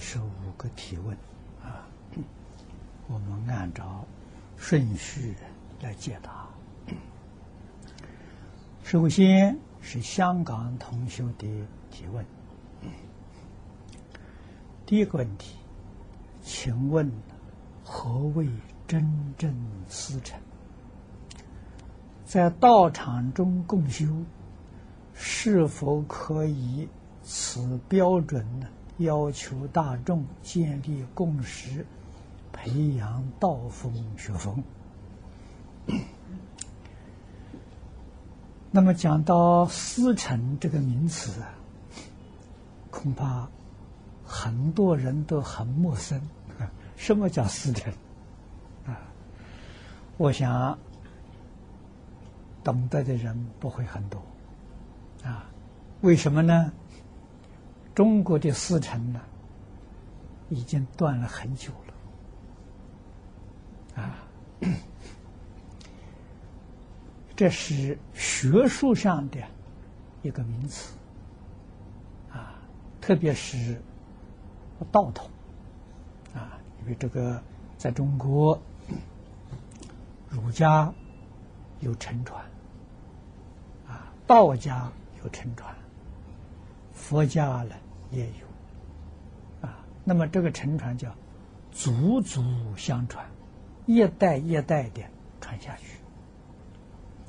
十五个提问啊，我们按照顺序来解答。首先是香港同学的提问，第一个问题，请问何谓真正思成？在道场中共修，是否可以此标准呢？要求大众建立共识，培养道风学风。那么讲到思成这个名词啊，恐怕很多人都很陌生。什么叫思成？啊，我想。懂得的人不会很多，啊，为什么呢？中国的思成呢，已经断了很久了，啊，这是学术上的一个名词，啊，特别是道统，啊，因为这个在中国 儒家有沉船，啊。道家有沉船，佛家呢也有，啊，那么这个沉传叫祖祖相传，一代一代的传下去，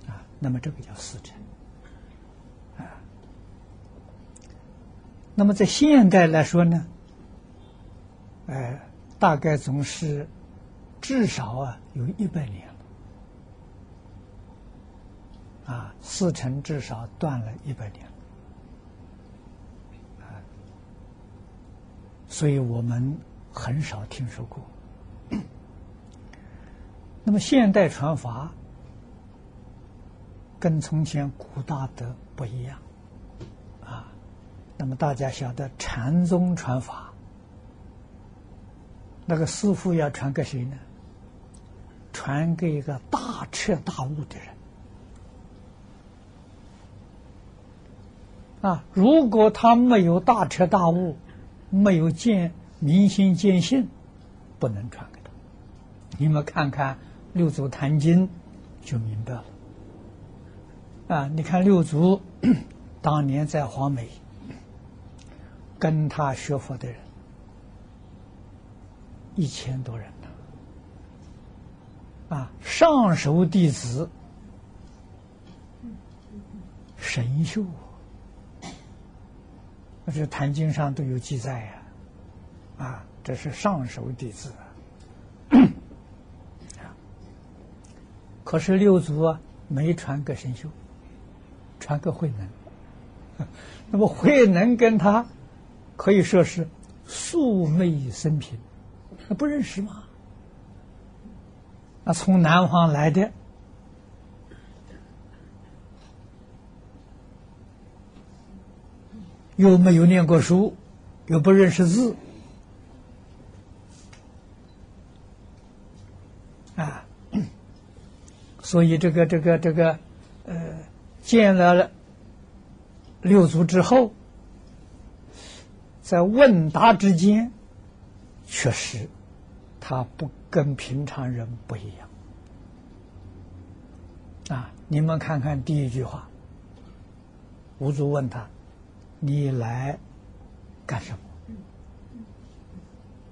啊，那么这个叫四承，啊，那么在现代来说呢，哎，大概总是至少啊有一百年。啊，四成至少断了一百年，所以我们很少听说过。那么现代传法跟从前古大德不一样，啊，那么大家晓得禅宗传法，那个师傅要传给谁呢？传给一个大彻大悟的人。啊，如果他没有大彻大悟，没有见明心见性，不能传给他。你们看看《六祖坛经》，就明白了。啊，你看六祖 当年在黄梅跟他学佛的人一千多人呢。啊，上首弟子神秀啊。这《坛经》上都有记载呀，啊，这是上首弟子。可是六祖啊，没传给神秀，传给慧能。那么慧能跟他可以说是素昧生平，那不认识吗？那从南方来的。又没有念过书，又不认识字，啊，所以这个这个这个，呃，见了六祖之后，在问答之间，确实他不跟平常人不一样。啊，你们看看第一句话，五祖问他。你来干什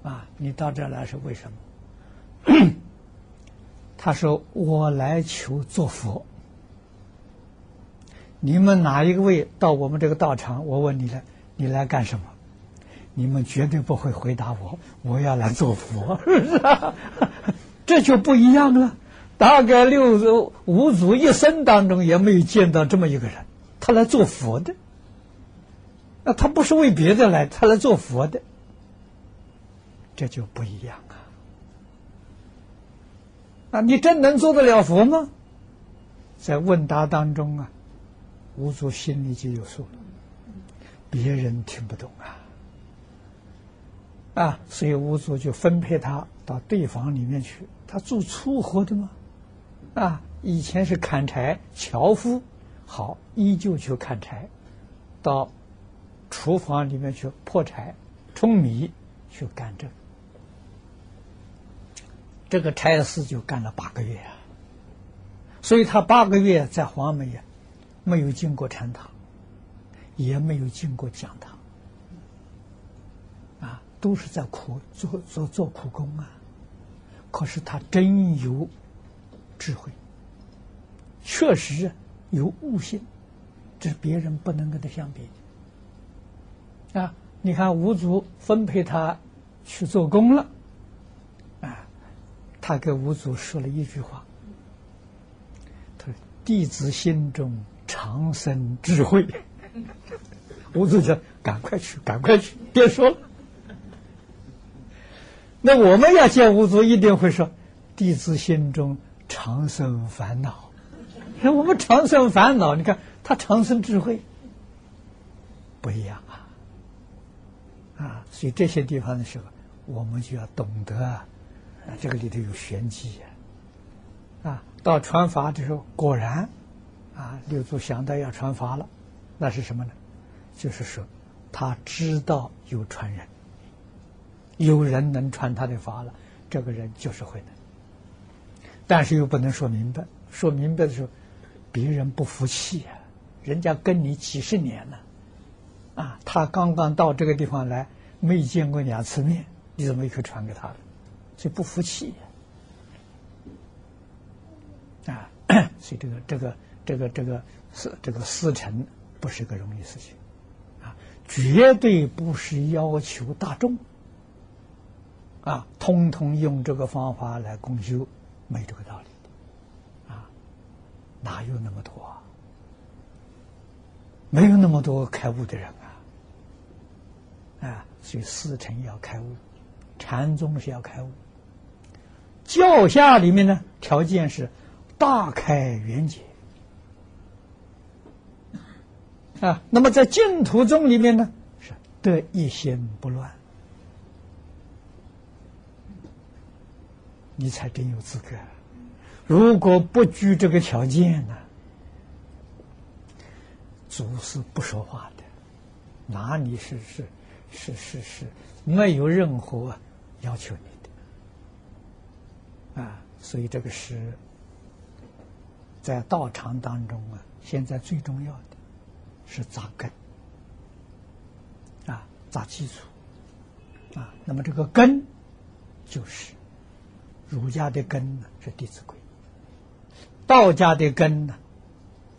么？啊，你到这来是为什么？他说：“我来求做佛。”你们哪一位到我们这个道场？我问你了，你来干什么？你们绝对不会回答我，我要来做佛，是不是？这就不一样了。大概六祖、五祖一生当中也没有见到这么一个人，他来做佛的。那他不是为别的来，他来做佛的，这就不一样啊！啊，你真能做得了佛吗？在问答当中啊，吴祖心里就有数了，别人听不懂啊，啊，所以吴祖就分配他到对房里面去。他做粗活的吗？啊，以前是砍柴、樵夫，好，依旧去砍柴，到厨房里面去破柴、舂米去干这个。这个差事就干了八个月啊，所以他八个月在黄梅呀，没有进过禅堂，也没有进过讲堂，啊，都是在苦做做做苦工啊。可是他真有智慧，确实有悟性，这是别人不能跟他相比。啊，你看五祖分配他去做工了。啊他给五祖说了一句话：“他说弟子心中常生智慧。”五祖说：“赶快去，赶快去，别说了。”那我们要见五祖，一定会说：“弟子心中常生烦恼。”那我们常生烦恼，你看他常生智慧，不一样！所以这些地方的时候，我们就要懂得。啊，这个里头有玄机呀！啊，到传法的时候，果然，啊，六祖想到要传法了，那是什么呢？就是说，他知道有传人，有人能传他的法了，这个人就是慧能。但是又不能说明白，说明白的时候，别人不服气呀，人家跟你几十年了，啊，他刚刚到这个地方来，没见过两次面，你怎么可以传给他了？所以不服气。啊，所以这个这个这个这个是这个师承不是个容易事情。啊，绝对不是要求大众。啊，通通用这个方法来共修，没这个道理啊，哪有那么多啊？没有那么多开悟的人啊，啊，所以师承要开悟，禅宗是要开悟。教下里面呢，条件是大开圆解啊。那么在净土宗里面呢，是得一心不乱，你才真有资格。如果不具这个条件呢，祖师不说话的，哪里是是是是是没有任何要求你的。啊，所以这个是在道场当中啊，现在最重要的是扎根啊，扎基础啊。那么这个根就是儒家的根呢，是《弟子规》；道家的根呢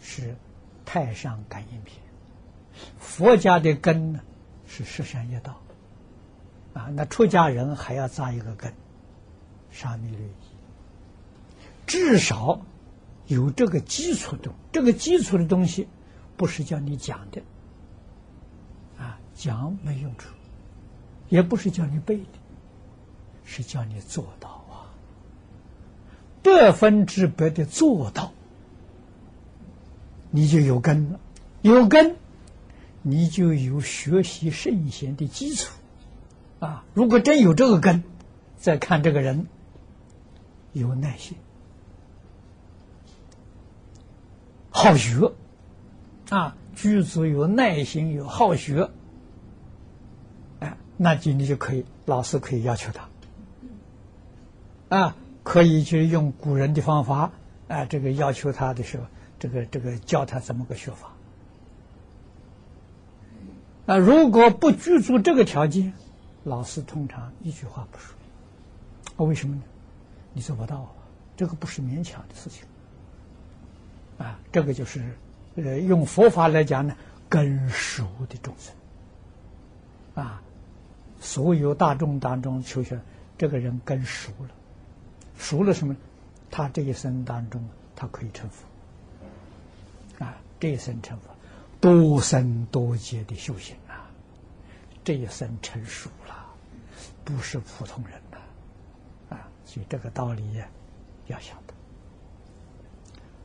是《太上感应篇》；佛家的根呢是《十善业道》啊。那出家人还要扎一个根。沙弥律仪，至少有这个基础的，这个基础的东西，不是叫你讲的，啊，讲没用处，也不是叫你背的，是叫你做到啊，百分之百的做到，你就有根了，有根，你就有学习圣贤的基础，啊，如果真有这个根，再看这个人。有耐心，好学啊！居住有耐心，有好学，哎，那就你就可以，老师可以要求他啊，可以去用古人的方法啊，这个要求他的时候，这个这个教他怎么个学法啊。如果不具足这个条件，老师通常一句话不说，啊，为什么呢？你做不到，这个不是勉强的事情，啊，这个就是呃，用佛法来讲呢，根熟的众生，啊，所有大众当中求学，这个人根熟了，熟了什么？他这一生当中，他可以成佛，啊，这一生成佛，多生多劫的修行，这一生成熟了，不是普通人了，啊。所以这个道理要晓得。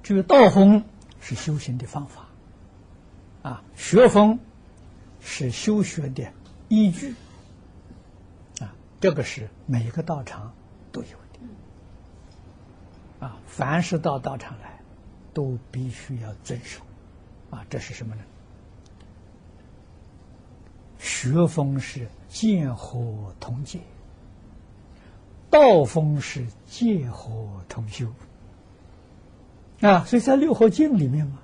至于道风是修行的方法，啊，学风是修学的依据，啊，这个是每个道场都有的，啊，凡是到道场来，都必须要遵守，啊，这是什么呢？学风是见火同戒，道风是见火同修。啊，所以在六合境里面嘛，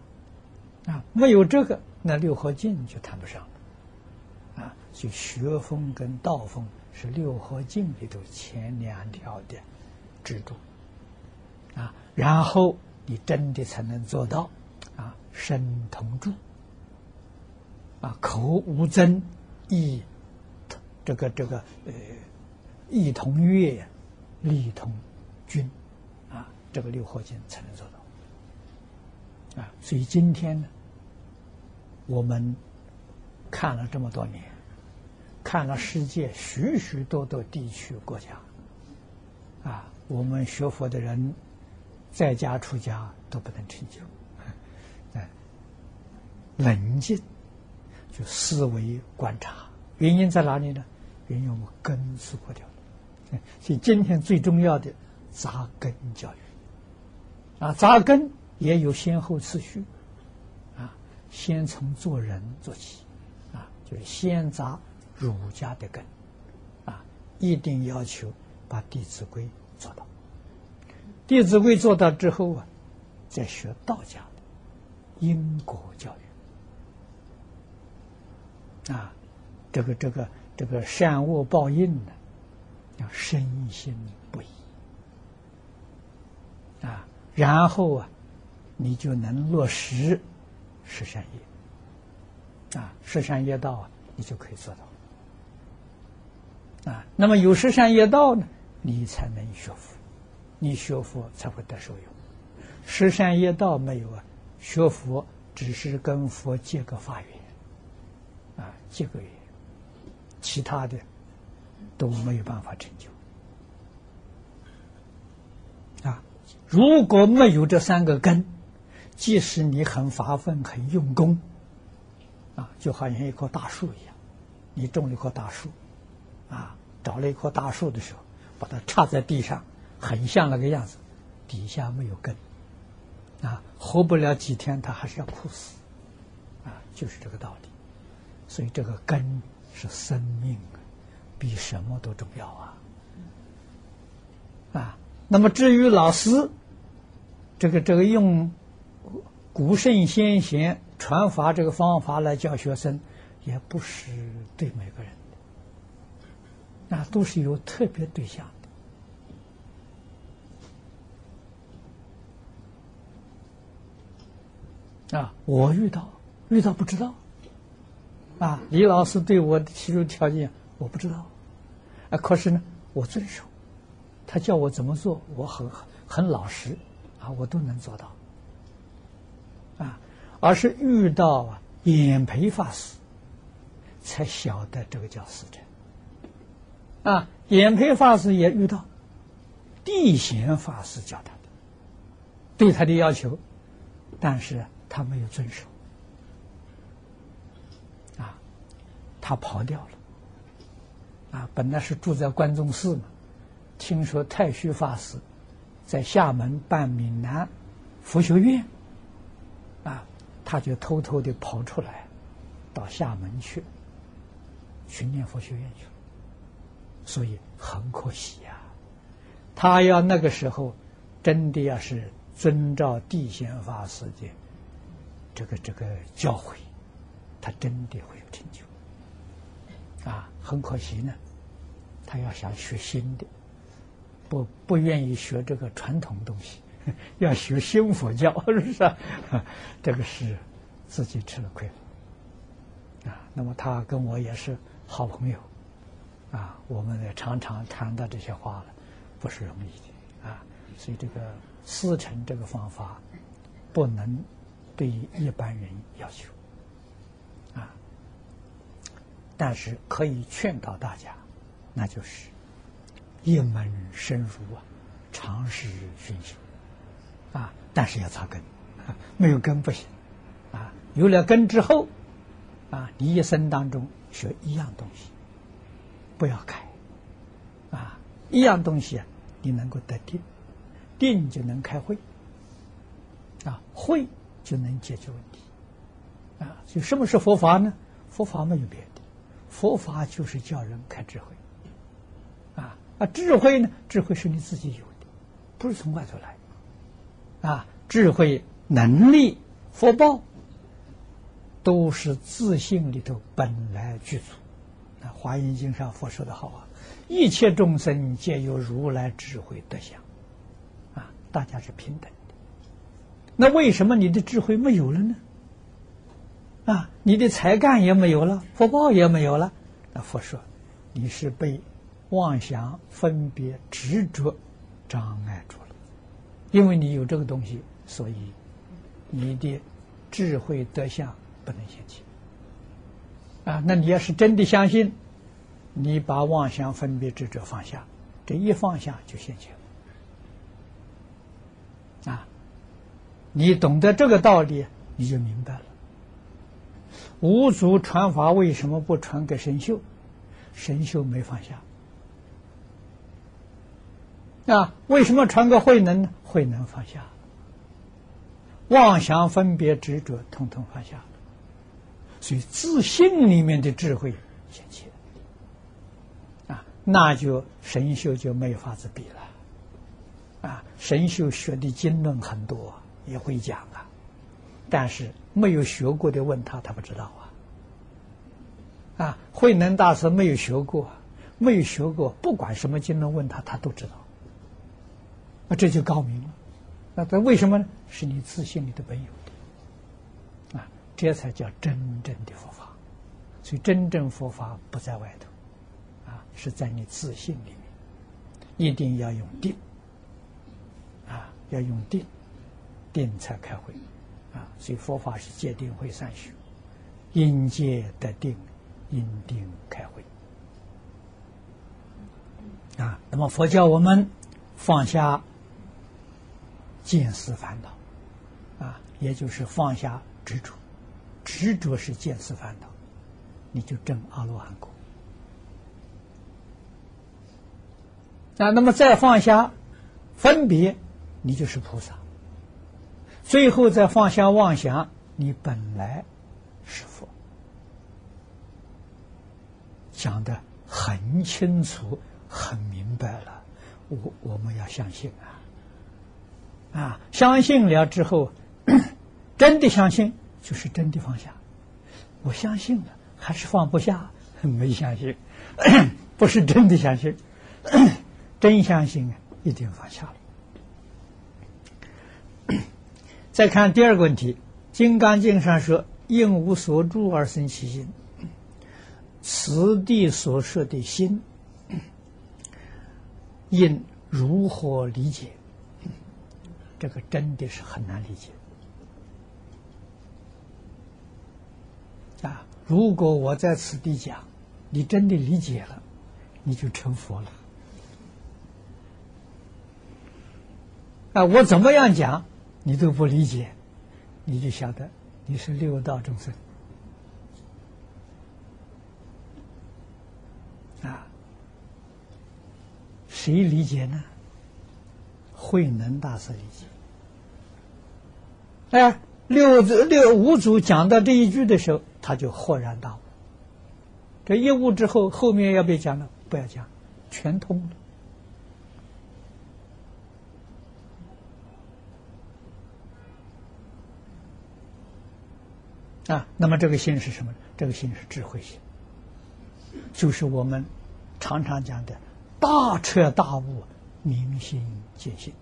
啊，没有这个，那六合境就谈不上了。啊，所以学风跟道风是六合境里头前两条的支柱。啊，然后你真的才能做到，啊，身同住，啊，口无争，意，这个这个呃，意同悦，力同均，啊，这个六合境才能做到。啊，所以今天呢，我们看了这么多年，看了世界许许多多地区国家，啊，我们学佛的人。在家出家都不能成就，啊，冷静就思维观察，原因在哪里呢？原因我们根是破掉了，所以今天最重要的扎根教育，啊，扎根也有先后次序，啊，先从做人做起，啊，就是先扎儒家的根，啊，一定要求把《弟子规》做到。弟子规做到之后啊，再学道家的因果教育。啊，这个这个这个善恶报应呢，要深信不疑啊，然后啊，你就能落实十善业啊，十善业道啊，你就可以做到啊。那么有十善业道呢，你才能学佛。你学佛才会得受用，十善业道没有啊？学佛只是跟佛结个法缘，啊，结个缘，其他的都没有办法成就。啊，如果没有这三个根，即使你很发奋、很用功，啊，就好像一棵大树一样，你种了一棵大树，啊，找了一棵大树的时候，把它插在地上。很像那个样子，底下没有根，啊，活不了几天，它还是要枯死，啊，就是这个道理。所以这个根是生命，比什么都重要啊！啊，那么至于老师，这个这个用古圣先贤传法这个方法来教学生，也不是对每个人的，啊，都是有特别对象的。啊，我遇到遇到不知道，啊，李老师对我提出条件，我不知道，啊，可是呢，我遵守，他叫我怎么做，我很很老实，啊，我都能做到，啊，而是遇到啊演培法师，才晓得这个叫实证，啊，演培法师也遇到，地贤法师教他的，对他的要求，但是。他没有遵守，啊，他跑掉了，啊，本来是住在关中寺嘛，听说太虚法师在厦门办闽南佛学院，啊，他就偷偷的跑出来，到厦门去，去念佛学院去了，所以很可惜呀，他要那个时候真的要是遵照地仙法师的。这个这个教诲，他真的会有成就。啊！很可惜呢，他要想学新的，不不愿意学这个传统东西，要学新佛教，是不是？这个是自己吃了亏啊！那么他跟我也是好朋友啊，我们也常常谈到这些话了，不是容易的啊！所以这个思成这个方法不能。对一般人要求，啊，但是可以劝导大家，那就是一门深入啊，长时熏修，啊，但是要扎根，没有根不行，啊，有了根之后，啊，你一生当中学一样东西，不要改，啊，一样东西啊，你能够得定，定就能开会，啊，会。就能解决问题，啊，就什么是佛法呢？佛法没有别的，佛法就是叫人开智慧。啊啊，智慧呢？智慧是你自己有的，不是从外头来。啊，智慧、能力、福报，都是自信里头本来具足。啊，《华严经》上佛说的好啊，一切众生皆有如来智慧德相。啊，大家是平等的。那为什么你的智慧没有了呢？啊，你的才干也没有了，福报也没有了。那佛说，你是被妄想、分别、执着障碍住了。因为你有这个东西，所以你的智慧德相不能现起。啊，那你要是真的相信，你把妄想、分别、执着放下，这一放下就现起了。啊，你懂得这个道理，你就明白了。五祖传法为什么不传给神秀？神秀没放下。啊，为什么传给慧能呢？慧能放下，妄想分别执着，统统放下。所以自信里面的智慧显起啊，那就神秀就没法子比了。啊，神秀学的经论很多，也会讲，但是。没有学过的问他，他不知道啊。啊，慧能大师没有学过，没有学过，不管什么经论问他，他都知道。那这就高明了。那这为什么呢？是你自信里的本有。啊，这才叫真正的佛法。所以真正佛法不在外头，啊，是在你自信里面。一定要用定，啊，要用定，定才开会。啊，所以佛法是戒定慧三学，因戒得定，因定开慧。啊，那么佛教我们放下见思烦恼，啊，也就是放下执着，执着是见思烦恼，你就证阿罗汉果。啊，那么再放下分别，你就是菩萨。最后再放下妄想，你本来是佛，讲的很清楚、很明白了。我我们要相信啊，啊，相信了之后，真的相信就是真的放下。我相信了，还是放不下，没相信，不是真的相信，真相信一定放下了。再看第二个问题，《金刚经》上说：“应无所住而生其心。”此地所说的心，应如何理解？这个真的是很难理解。啊！如果我在此地讲，你真的理解了，你就成佛了。啊！我怎么样讲？你都不理解，你就晓得你是六道众生啊？谁理解呢？慧能大师理解。哎，六祖六五祖讲到这一句的时候，他就豁然大悟。这一悟之后，后面要不要讲了？不要讲，全通了。啊，那么这个心是什么？这个心是智慧心，就是我们常常讲的大彻大悟、明心见性。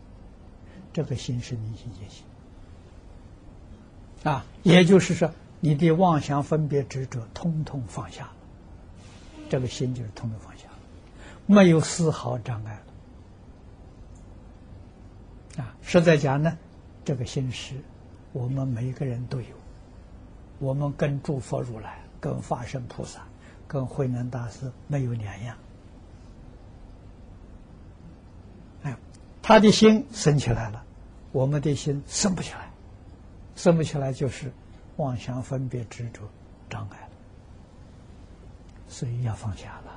这个心是明心见性啊，也就是说，你的妄想、分别、执着，通通放下了，这个心就是通通放下了，没有丝毫障碍了。啊，实在讲呢，这个心是我们每个人都有。我们跟诸佛如来、跟法身菩萨、跟慧能大师没有两样。哎，他的心升起来了，我们的心升不起来，升不起来就是妄想、分别、执着障碍了。所以要放下了，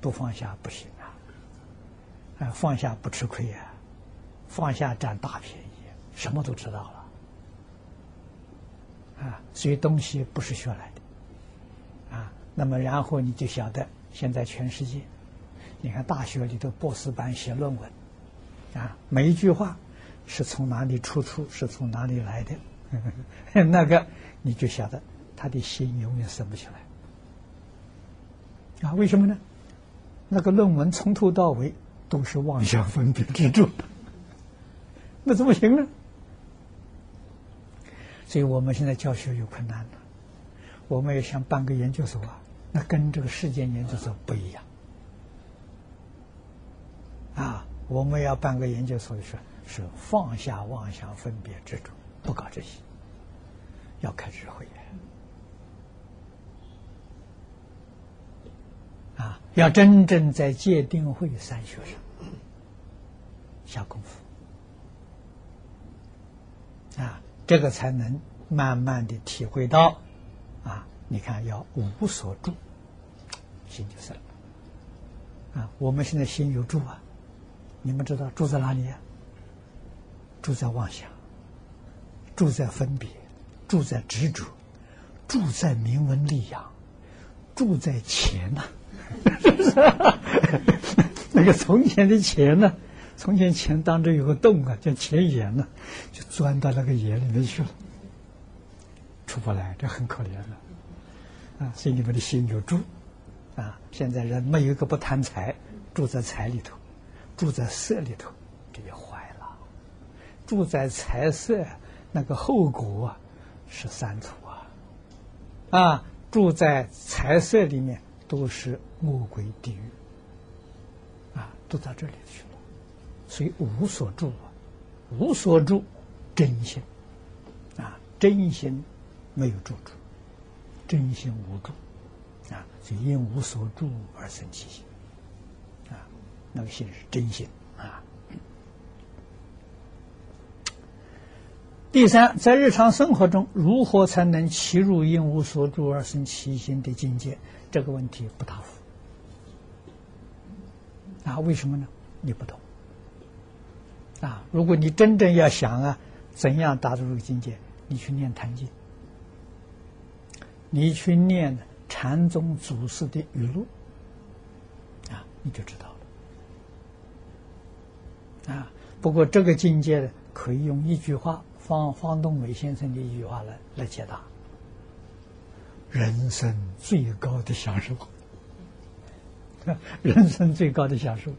不放下不行啊！哎，放下不吃亏呀，放下占大便宜，什么都知道了。啊，所以东西不是学来的，啊，那么然后你就晓得，现在全世界，你看大学里头博士班写论文，啊，每一句话是从哪里出处，是从哪里来的，那个你就晓得他的心永远升不起来，啊，为什么呢？那个论文从头到尾都是妄想分别之助，那怎么行呢？所以我们现在教学有困难了。我们也想办个研究所啊，那跟这个世界研究所不一样。啊，我们要办个研究所是是放下妄想分别执着，不搞这些，要开智慧。啊，要真正在戒定慧三学上下功夫。啊。这个才能慢慢的体会到，啊，你看要无所住，心就生了。啊，我们现在心有住啊，你们知道住在哪里呀？住在妄想，住在分别，住在执着，住在名闻利养，住在钱呐。那个从前的钱呢？从前钱当中有个洞啊，叫钱眼呢，就钻到那个眼里面去了，出不来，这很可怜的啊。所以你们的心有住啊。现在人没有一个不贪财，住在财里头，住在色里头，这就坏了。住在财色，那个后果啊是三途啊啊！住在财色里面都是魔鬼地狱啊，都到这里去了。所以无所住啊，无所住，真心啊，真心没有住处，真心无住啊，所以因无所住而生其心啊，那个心是真心啊。第三，在日常生活中，如何才能契入因无所住而生其心的境界？这个问题不答复啊？为什么呢？你不懂。啊，如果你真正要想啊，怎样达到这个境界，你去念《坛经》，你去念禅宗祖师的语录，啊，你就知道了。啊，不过这个境界呢，可以用一句话，方方东美先生的一句话来来解答：人生最高的享受，人生最高的享受，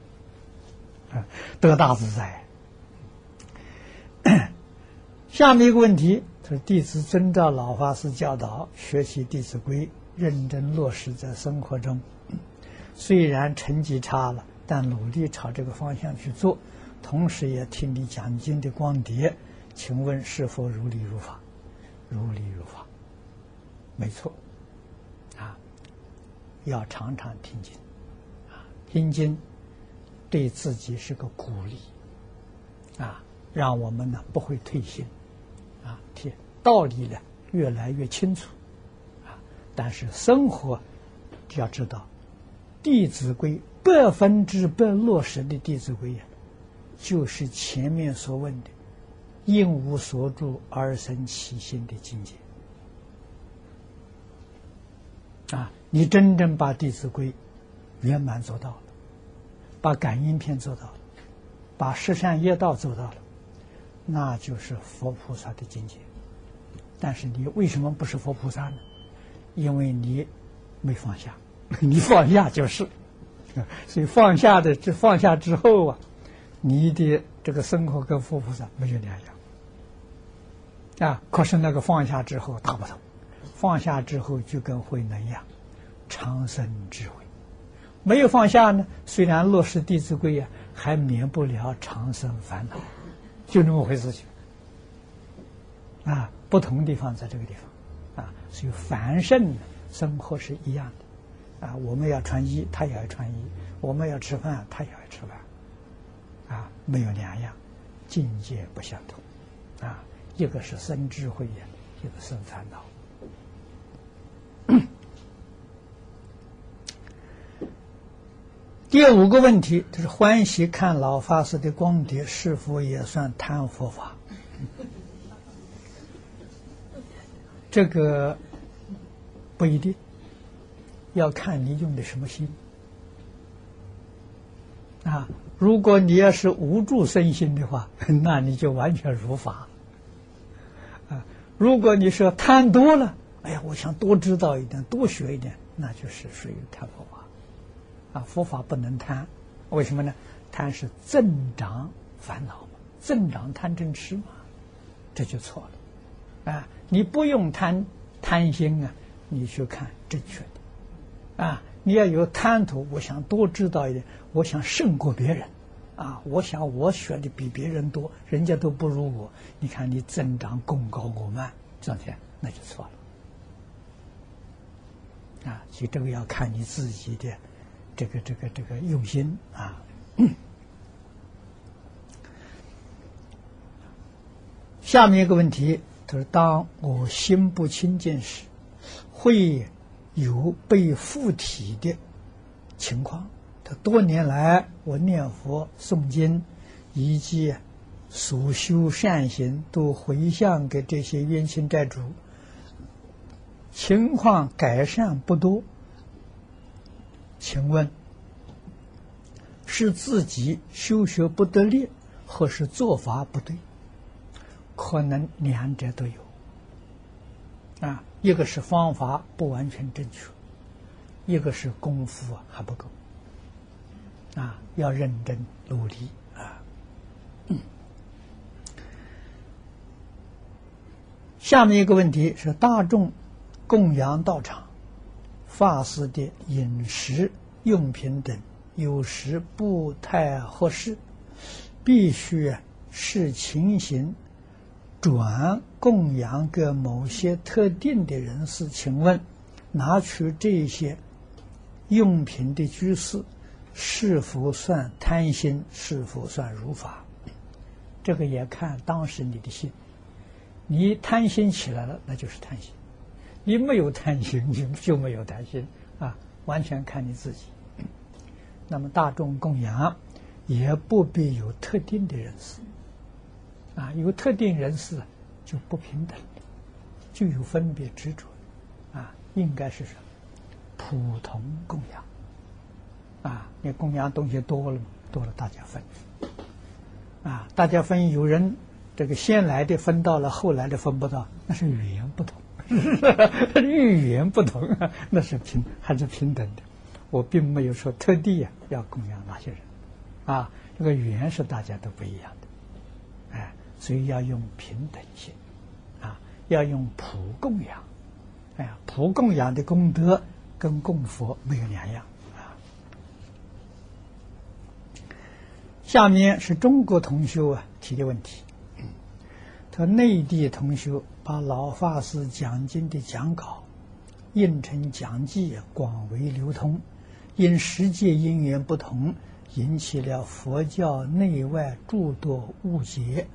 啊，得大自在。下面一个问题，他说：“弟子遵照老法师教导，学习《弟子规》，认真落实在生活中。虽然成绩差了，但努力朝这个方向去做。同时也听你讲经的光碟，请问是否如理如法？如理如法，没错。啊，要常常听经，啊，听经对自己是个鼓励，啊，让我们呢不会退心。”啊，天道理呢越来越清楚，啊，但是生活就要知道，《弟子规》百分之百落实的《弟子规》呀，就是前面所问的“应无所住而生其心”的境界。啊，你真正把《弟子规》圆满做到了，把感应篇做到了，把十善业道做到了。那就是佛菩萨的境界，但是你为什么不是佛菩萨呢？因为你没放下，你放下就是，所以放下的这放下之后啊，你的这个生活跟佛菩萨没有两样啊。可是那个放下之后大不同，放下之后就跟慧能一样，长生智慧。没有放下呢，虽然落实《弟子规》呀，还免不了长生烦恼。就那么回事情啊，不同地方在这个地方啊，所以凡圣生活是一样的啊。我们要穿衣，他也要穿衣；我们要吃饭，他也要吃饭啊，没有两样，境界不相同啊。一个是生智慧呀，一个生烦恼。第五个问题就是欢喜看老法师的光碟，是否也算贪佛法？这个不一定，要看你用的什么心啊。如果你要是无助身心的话，那你就完全如法啊。如果你说贪多了，哎呀，我想多知道一点，多学一点，那就是属于贪佛法啊。佛法不能贪，为什么呢？贪是增长烦恼嘛，增长贪嗔痴嘛，这就错了啊。你不用贪贪心啊，你去看正确的啊。你要有贪图，我想多知道一点，我想胜过别人，啊，我想我学的比别人多，人家都不如我。你看你增长功高我慢，这样那就错了。啊，所以这个要看你自己的这个这个这个用心啊。下面一个问题，他说：“当我心不清净时，会。”有被附体的情况。他多年来，我念佛、诵经，以及所修善行，都回向给这些冤亲债主，情况改善不多。请问，是自己修学不得力，或是做法不对？可能两者都有。啊。一个是方法不完全正确，一个是功夫还不够，啊，要认真努力啊。下面一个问题是：大众供养道场、法师的饮食用品等，有时不太合适，必须视情形。转供养给某些特定的人士，请问拿取这些用品的居士是否算贪心？是否算如法？这个也看当时你的心。你贪心起来了，那就是贪心；你没有贪心，你就没有贪心啊，完全看你自己。那么大众供养也不必有特定的人士。啊，有特定人士就不平等，就有分别执着，啊，应该是什么？普通供养，啊，你供养东西多了，多了大家分，啊，大家分，有人这个先来的分到了，后来的分不到，那是语言不同，语言不同啊，那是平还是平等的。我并没有说特地呀要供养哪些人，啊，这个语言是大家都不一样的。哎所以要用平等心，啊，要用普供养，哎呀，普供养的功德跟供佛没有两样啊。下面是中国同修啊提的问题，他内地同修把老法师讲经的讲稿印成讲记，广为流通，因世界因缘不同，引起了佛教内外诸多误解。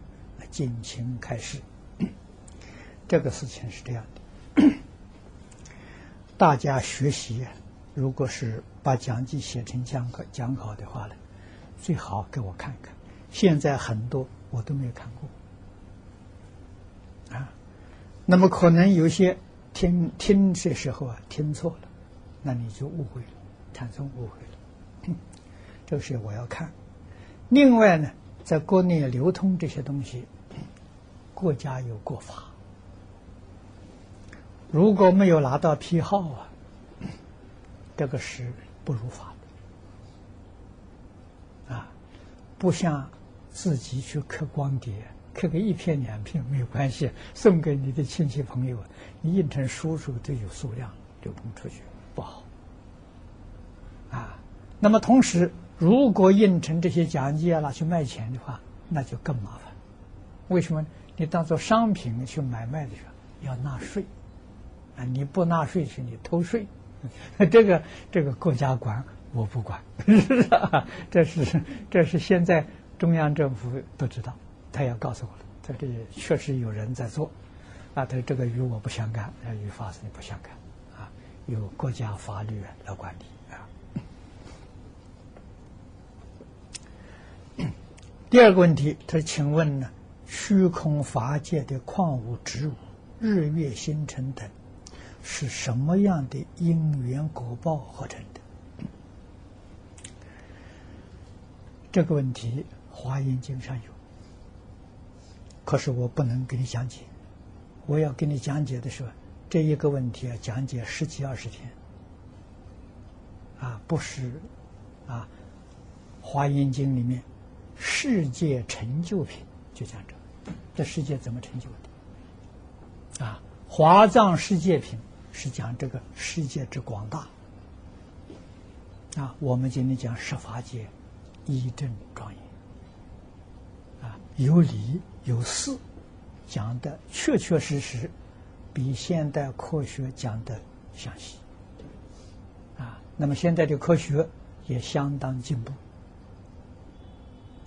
尽情开始，这个事情是这样的。大家学习，如果是把讲记写成讲稿讲稿的话呢，最好给我看看。现在很多我都没有看过。那么可能有些听听的时候啊听错了，那你就误会了，产生误会了。这个是我要看。另外呢，在国内流通这些东西。国家有国法，如果没有拿到批号啊，这个是不如法的啊。不像自己去刻光碟，刻个一片两片没有关系，送给你的亲戚朋友，你印成书书都有数量流通出去不好啊。那么同时，如果印成这些讲记啊拿去卖钱的话，那就更麻烦。为什么？你当做商品去买卖的时候要纳税，啊，你不纳税去你偷税，这个这个国家管我不管，这是这是现在中央政府都知道，他也告诉我了，他这确实有人在做，啊，他这个与我不相干，与法师不相干，啊，由国家法律来管理啊。第二个问题，他请问呢？虚空法界的矿物植物，日月星辰等是什么样的因缘果报合成的？这个问题《华严经》上有，可是我不能给你讲解。我要给你讲解的时候，这一个问题要讲解十几二十天，啊，不是啊，《华严经》里面世界成就品就讲这，这世界怎么成就的？啊，《华藏世界品》是讲这个世界之广大，啊，我们今天讲十法界。一正庄严啊，有理有四，讲的确确实实，比现代科学讲的详细啊。那么现在的科学也相当进步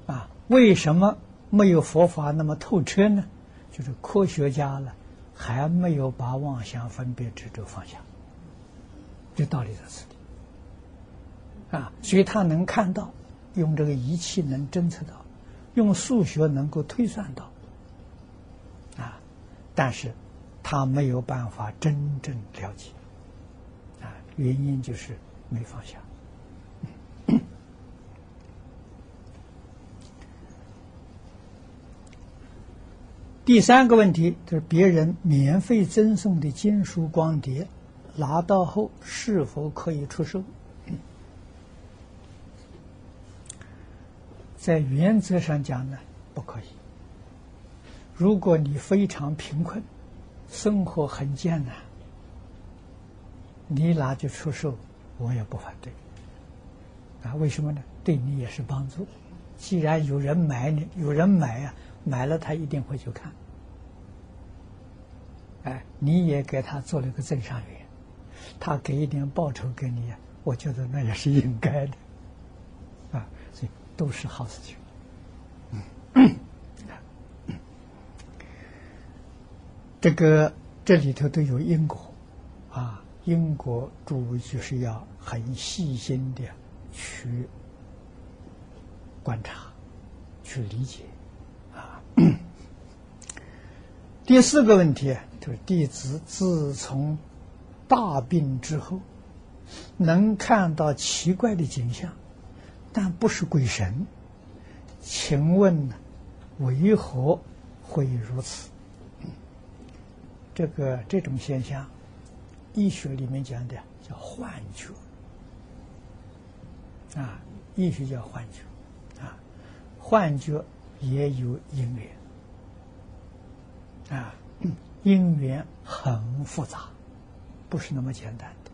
啊。为什么没有佛法那么透彻呢？就是科学家呢还没有把妄想分别执着放下，这道理在此地啊，所以他能看到。用这个仪器能侦测到，用数学能够推算到，啊，但是他没有办法真正了解，啊，原因就是没放下。第三个问题就是别人免费赠送的经书光碟，拿到后是否可以出售？在原则上讲呢，不可以。如果你非常贫困，生活很艰难，你拿去出售，我也不反对。啊，为什么呢？对你也是帮助。既然有人买，你有人买啊，买了他一定会去看。哎，你也给他做了个正上缘，他给一点报酬给你，我觉得那也是应该的。都是好事情。这个这里头都有因果啊，因果注意就是要很细心的去观察、去理解啊。第四个问题就是弟子自从大病之后，能看到奇怪的景象。但不是鬼神，请问为何会如此？这个这种现象，医学里面讲的叫幻觉啊，医学叫幻觉啊，幻觉也有因缘啊，因缘很复杂，不是那么简单的，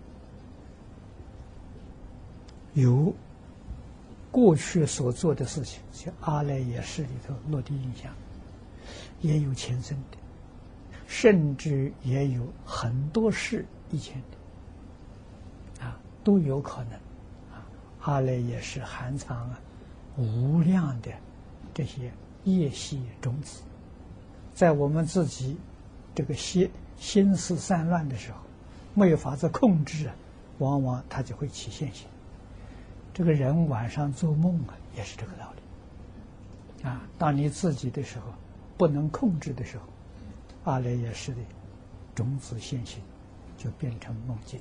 有。过去所做的事情，像阿赖耶识里头落地印象，也有前生的，甚至也有很多事以前的，啊，都有可能。啊，阿赖耶识含藏啊无量的这些业系种子，在我们自己这个心心思散乱的时候，没有法子控制啊，往往它就会起现行。这个人晚上做梦啊，也是这个道理。啊，当你自己的时候不能控制的时候，阿赖耶识的种子现行，就变成梦境。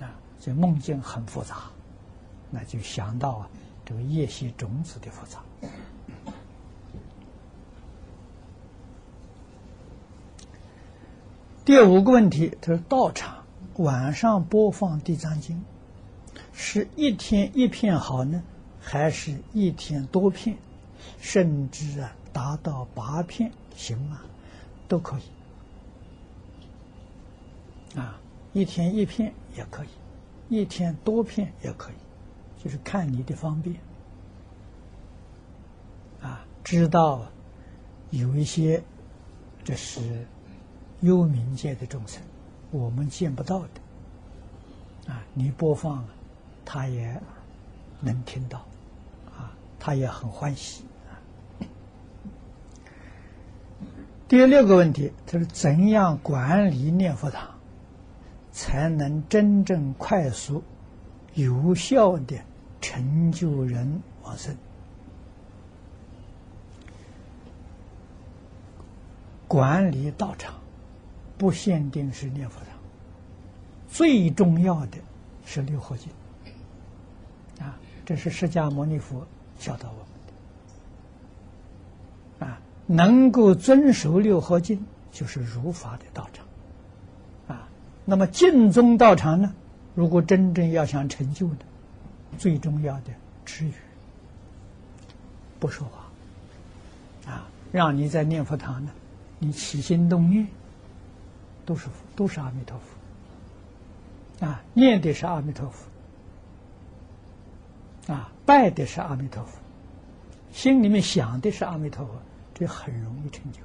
啊，这梦境很复杂，那就想到啊，这个业系种子的复杂。第五个问题，他说道场晚上播放《地藏经》。是一天一片好呢，还是一天多片，甚至啊达到八片行吗？都可以。啊，一天一片也可以，一天多片也可以，就是看你的方便。啊，知道有一些这是幽冥界的众生，我们见不到的。啊，你播放。他也能听到，啊，他也很欢喜。第六个问题就是怎样管理念佛堂，才能真正快速、有效的成就人往生？管理道场不限定是念佛堂，最重要的是六合经，这是释迦牟尼佛教导我们的啊，能够遵守六合经，就是如法的道场啊。那么净宗道场呢，如果真正要想成就的，最重要的止语，不说话啊，让你在念佛堂呢，你起心动念。都是都是阿弥陀佛，啊，念的是阿弥陀佛，啊，拜的是阿弥陀佛，心里面想的是阿弥陀佛，这很容易成就。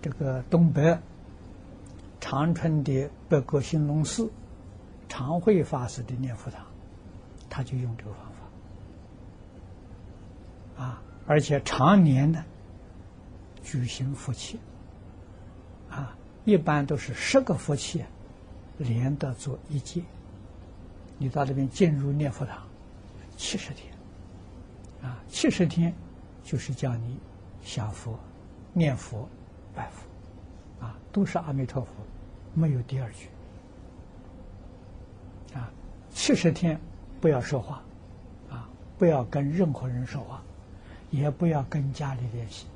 这个东北长春的北国兴隆寺常慧法师的念佛堂，他就用这个方法，啊，而且常年的举行佛七。啊，一般都是十个佛器连着做一届。你到这边进入念佛堂，七十天，啊，七十天就是叫你想佛、念佛、拜佛，啊，都是阿弥陀佛，没有第二句。啊，七十天不要说话，啊，不要跟任何人说话，也不要跟家里联系。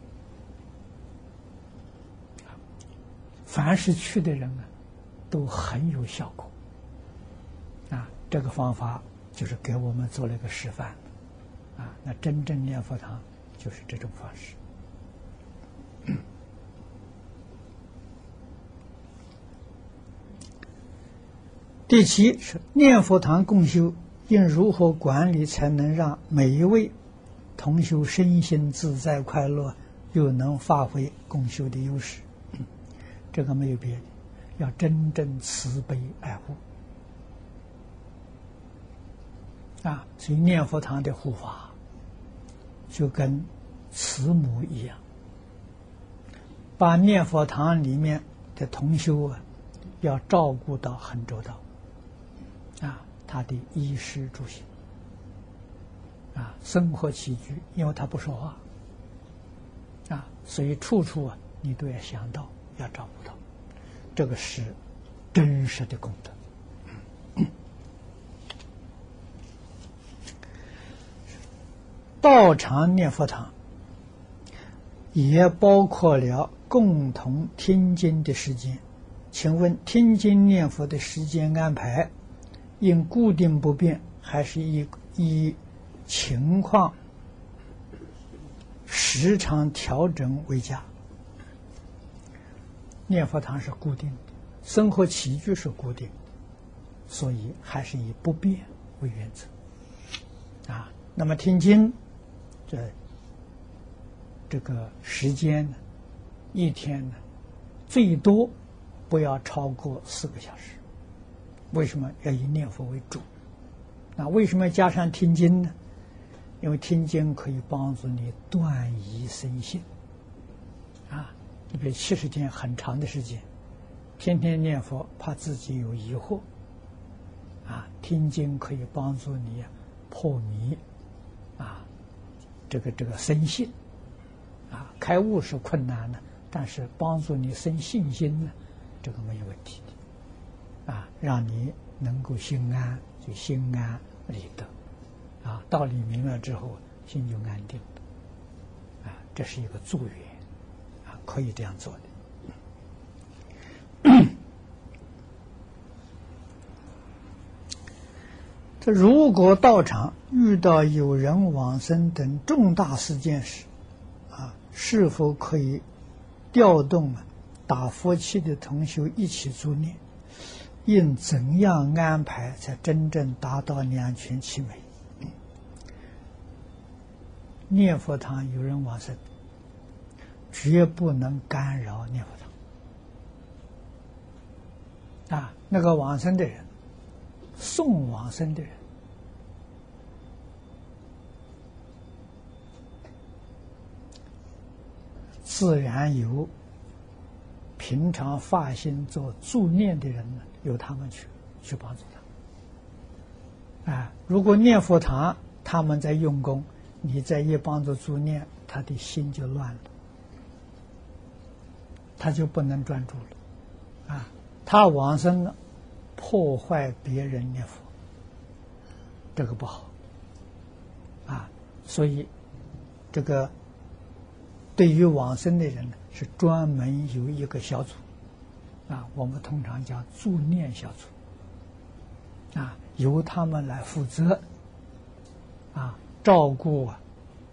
凡是去的人呢，都很有效果。这个方法就是给我们做了一个示范。啊，那真正念佛堂就是这种方式。第七是念佛堂共修应如何管理，才能让每一位同修身心自在快乐，又能发挥共修的优势？这个没有别的，要真正慈悲爱护啊！所以念佛堂的护法就跟慈母一样，把念佛堂里面的同修啊，要照顾到很周到啊，他的衣食住行啊，生活起居，因为他不说话啊，所以处处啊，你都要想到。要照顾到，这个是真实的功德。道场念佛堂也包括了共同听经的时间。请问听经念佛的时间安排应固定不变，还是以以情况时常调整为佳？念佛堂是固定的，生活起居是固定的，所以还是以不变为原则。啊，那么听经，这这个时间呢，一天呢，最多不要超过四个小时。为什么要以念佛为主？那为什么要加上听经呢？因为听经可以帮助你断疑生信。啊。你比如七十天很长的时间，天天念佛，怕自己有疑惑，啊，听经可以帮助你破迷，这个这个生信，啊，开悟是困难的，但是帮助你生信心呢，这个没有问题的，啊，让你能够心安，就心安理得，啊，道理明了之后，心就安定，啊，这是一个助缘。可以这样做的。如果道场遇到有人往生等重大事件时，啊，是否可以调动啊打佛七的同学一起助念？应怎样安排才真正达到两全其美？念佛堂有人往生。绝不能干扰念佛堂啊！那个往生的人，送往生的人，自然由平常发心做助念的人呢，由他们去去帮助他。啊，如果念佛堂他们在用功，你在一帮助助念，他的心就乱了。他就不能专注了，啊，他往生了，破坏别人念佛，这个不好，啊，所以这个对于往生的人呢，是专门有一个小组，啊，我们通常叫助念小组，啊，由他们来负责，啊，照顾啊，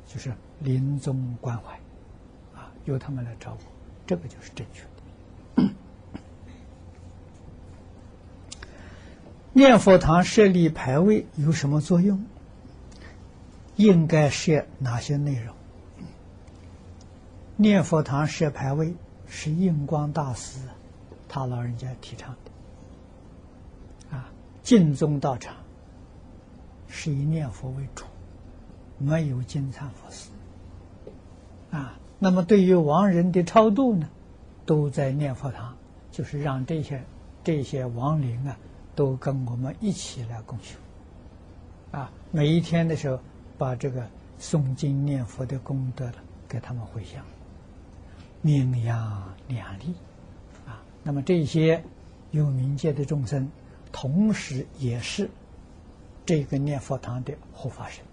就是临终关怀，啊，由他们来照顾。这个就是正确的。念佛堂设立牌位有什么作用？应该设哪些内容？念佛堂设牌位是印光大师他老人家提倡的。啊，净宗道场是以念佛为主，没有金灿佛寺。啊。那么，对于亡人的超度呢，都在念佛堂，就是让这些这些亡灵啊，都跟我们一起来共修。啊，每一天的时候，把这个诵经念佛的功德了，给他们回向，名扬两利。啊，那么这些有冥界的众生，同时也是这个念佛堂的护法神。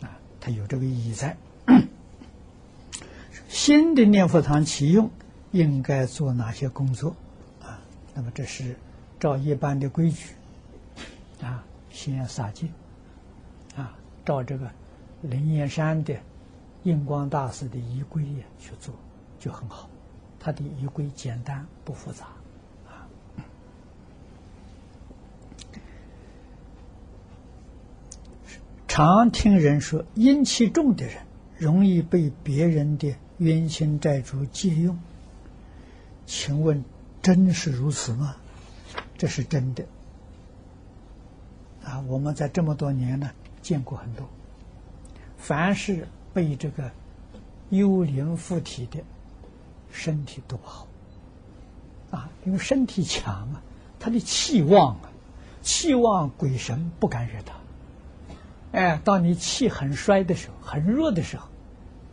啊，它有这个意义在。新的念佛堂启用，应该做哪些工作？啊，那么这是照一般的规矩，啊，先洒净，啊，照这个灵岩山的印光大师的仪规去做，就很好。他的仪规简单不复杂，啊。常听人说，阴气重的人容易被别人的。冤亲债主借用，请问真是如此吗？这是真的啊！我们在这么多年呢，见过很多，凡是被这个幽灵附体的，身体都不好啊，因为身体强啊，他的气旺啊，气旺鬼神不敢惹他。哎，当你气很衰的时候，很弱的时候，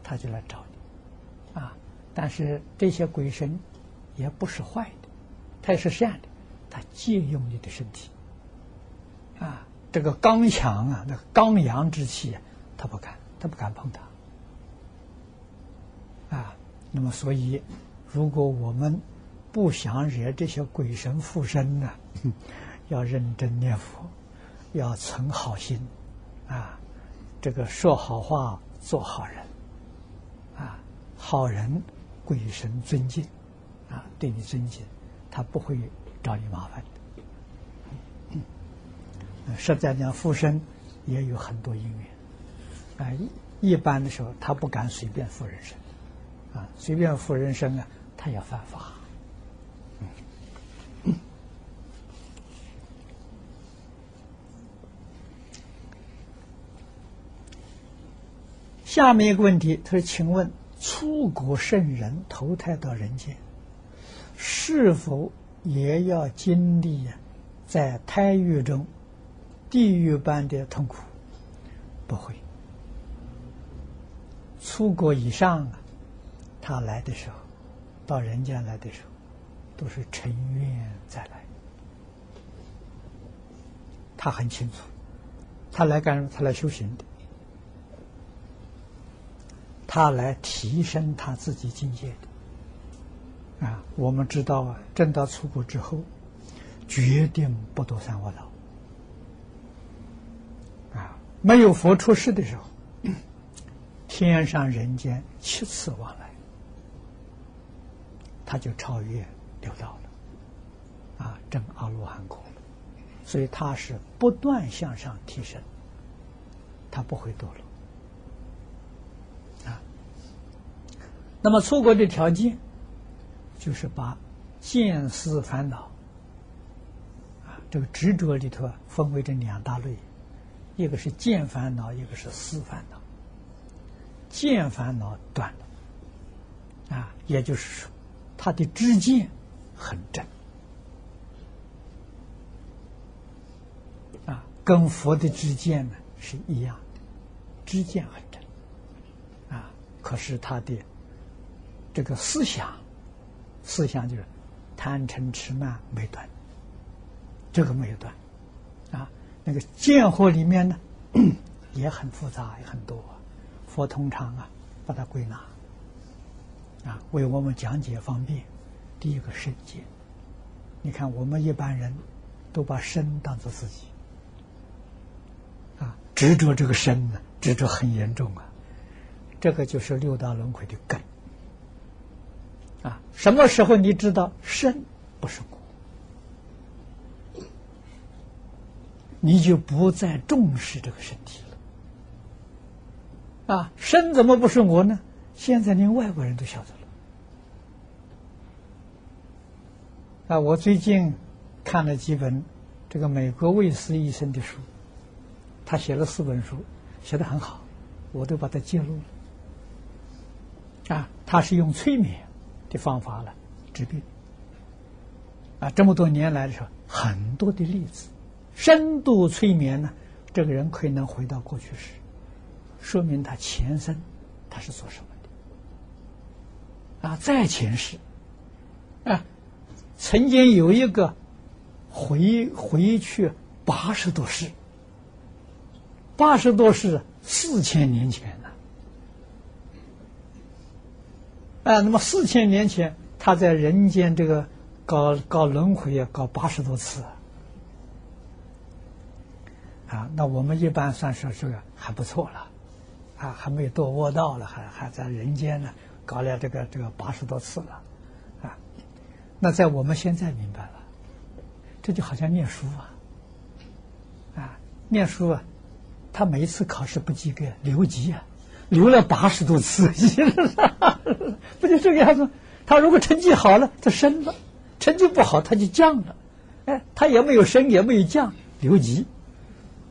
他就来找你啊。但是这些鬼神也不是坏的，他也是善的，他借用你的身体啊，这个刚强啊，那个刚阳之气啊，他不敢，他不敢碰他啊。那么，所以如果我们不想惹这些鬼神附身呢，要认真念佛，要存好心啊，这个说好话，做好人啊，好人。鬼神尊敬，啊，对你尊敬，他不会找你麻烦的。实在讲，附身也有很多因缘，啊，一般的时候他不敢随便附人身，啊，随便附人生啊，他要犯法。下面一个问题，他说：“请问。”出国圣人投胎到人间，是否也要经历在胎狱中地狱般的痛苦？不会。出国以上啊，他来的时候，到人间来的时候，都是成愿再来。他很清楚，他来干什么？他来修行的。他来提升他自己境界的啊！我们知道啊，正道出国之后，决定不躲三恶道啊！没有佛出世的时候，天上人间七次往来，他就超越六道了啊！证阿罗汉果了，所以他是不断向上提升，他不会堕落。啊那么出国的条件，就是把见思烦恼啊，这个执着里头分为这两大类，一个是见烦恼，一个是思烦恼。见烦恼断了啊，也就是说，他的知见很正啊，跟佛的知见呢是一样的，知见很正啊，可是他的。这个思想思想就是贪嗔痴慢没断，这个没有断啊。那个见惑里面呢 也很复杂，也很多。佛通常啊把它归纳啊，为我们讲解方便。第一个身见，你看我们一般人都把身当做自己啊，执着这个身呢，执着很严重啊。这个就是六道轮回的根啊！什么时候你知道身不是我，你就不再重视这个身体了啊！身怎么不是我呢？现在连外国人都晓得了啊！我最近看了几本这个美国卫斯医生的书，他写了四本书，写的很好，我都把它记录了。啊，他是用催眠的方法来治病。啊，这么多年来的时候，很多的例子，深度催眠呢，这个人可以能回到过去时，说明他前生他是做什么的。啊，在前世，啊，曾经有一个回回去八十多世，八十多世四千年前。啊，那么四千年前，他在人间这个搞搞轮回啊，搞八十多次啊。那我们一般算是这个还不错了，啊，还没有堕卧道了，还还在人间呢，搞了这个这个八十多次了，那在我们现在明白了，这就好像念书啊，啊，念书啊，他每一次考试不及格留级啊。留了八十多次，不就这个样子？他如果成绩好了，他升了；成绩不好，他就降了。哎，他也没有升，也没有降，留级。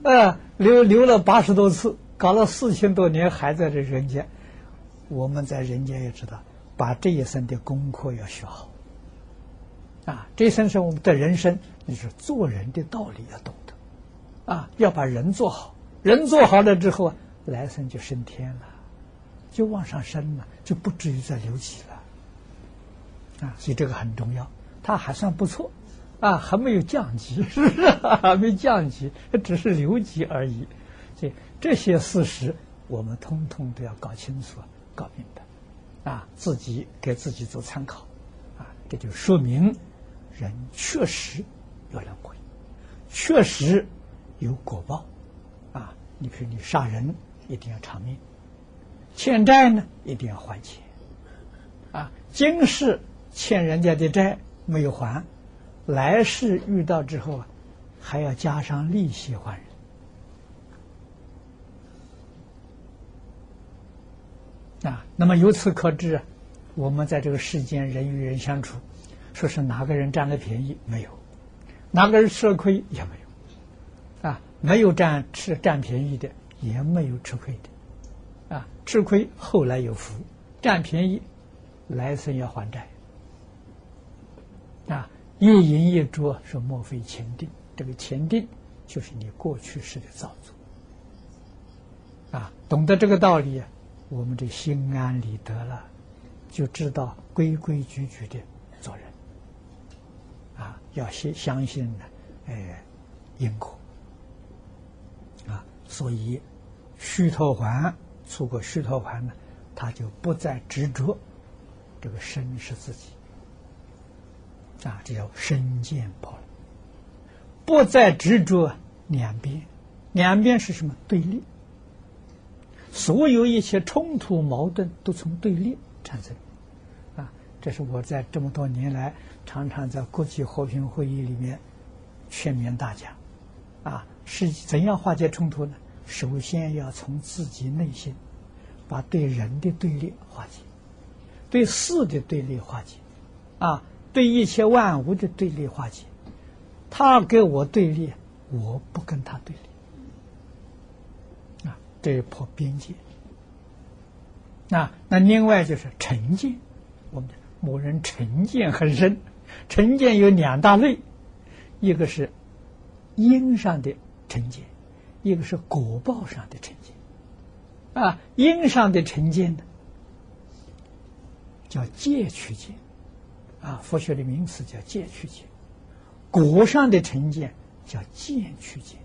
啊，留留了八十多次，搞了四千多年，还在这人间。我们在人间也知道，把这一生的功课要学好。啊，这一生是我们的人生，就是做人的道理要懂得。啊，要把人做好，人做好了之后啊。来生就升天了，就往上升了，就不至于再留级了，啊，所以这个很重要。他还算不错，啊，还没有降级，是不是？还没降级，只是留级而已。所以这些事实，我们通通都要搞清楚、搞明白，啊，自己给自己做参考，啊，这就说明人确实有轮回，确实有果报，啊，你比如你杀人。一定要偿命，欠债呢一定要还钱，啊，今世欠人家的债没有还，来世遇到之后啊，还要加上利息还人，啊，那么由此可知，我们在这个世间人与人相处，说是哪个人占了便宜？没有，哪个人吃了亏也没有，啊，没有占吃占便宜的。也没有吃亏的，啊，吃亏后来有福，占便宜，来生要还债，啊，一饮一啄是莫非前定，这个前定就是你过去式的造作，啊，懂得这个道理，我们就心安理得了，就知道规规矩矩的，要相相信呢，哎，因果，啊，所以。须陀环出过须陀环呢，他就不再执着这个身是自己啊，这叫身见破了，不再执着两边，两边是什么对立？所有一切冲突矛盾都从对立产生啊！这是我在这么多年来常常在国际和平会议里面劝勉大家啊，是怎样化解冲突呢？首先要从自己内心，把对人的对立化解，对事的对立化解，啊，对一切万物的对立化解。他跟我对立，我不跟他对立，啊，这破边界。啊，那另外就是成见，我们某人成见很深，成见有两大类，一个是因上的成见。一个是果报上的成见，啊，因上的成见呢，叫戒取见，啊，佛学的名词叫戒取见，果上的成见叫见取见。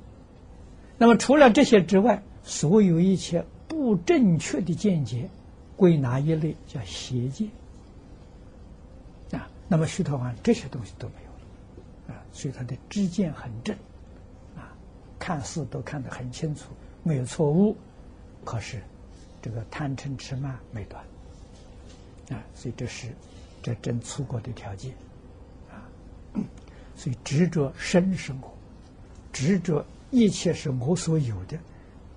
那么除了这些之外，所有一切不正确的见解，归纳一类叫邪见。那么须陀洹这些东西都没有了，啊，所以他的知见很正，啊，看似都看得很清楚，没有错误，可是这个贪嗔痴慢没断，啊，所以这是这真出国的条件，啊，所以执着生生活，执着。一切是我所有的，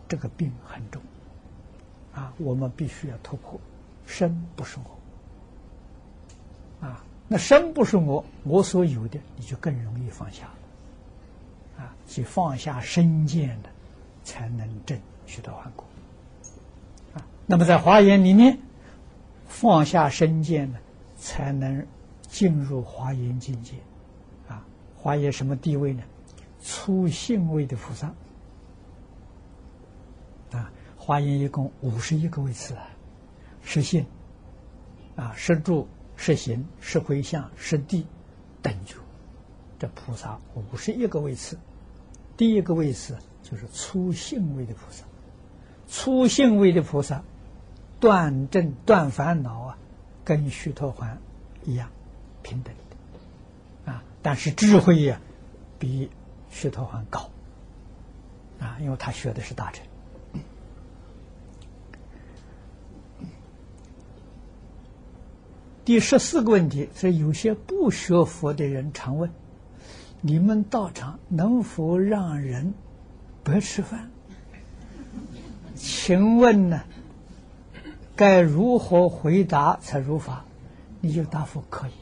这个病很重，啊，我们必须要突破，身不是我，啊，那身不是我，我所有的，你就更容易放下，啊，去放下身见的，才能证许多万果，啊，那么在华严里面，放下身见呢，才能进入华严境界，啊，华严什么地位呢？初性位的菩萨。啊，华严一共五十一个位次啊，是性啊，是住，是行，是回向，是地等觉，这菩萨五十一个位次，第一个位次就是初性位的菩萨，初性位的菩萨断正断烦恼啊，跟须陀环一样平等的啊，但是智慧呀比。须陀洹高啊，因为他学的是大乘。第十四个问题是：有些不学佛的人常问，你们道场能否让人白吃饭？请问呢，该如何回答才如法？你就答复可以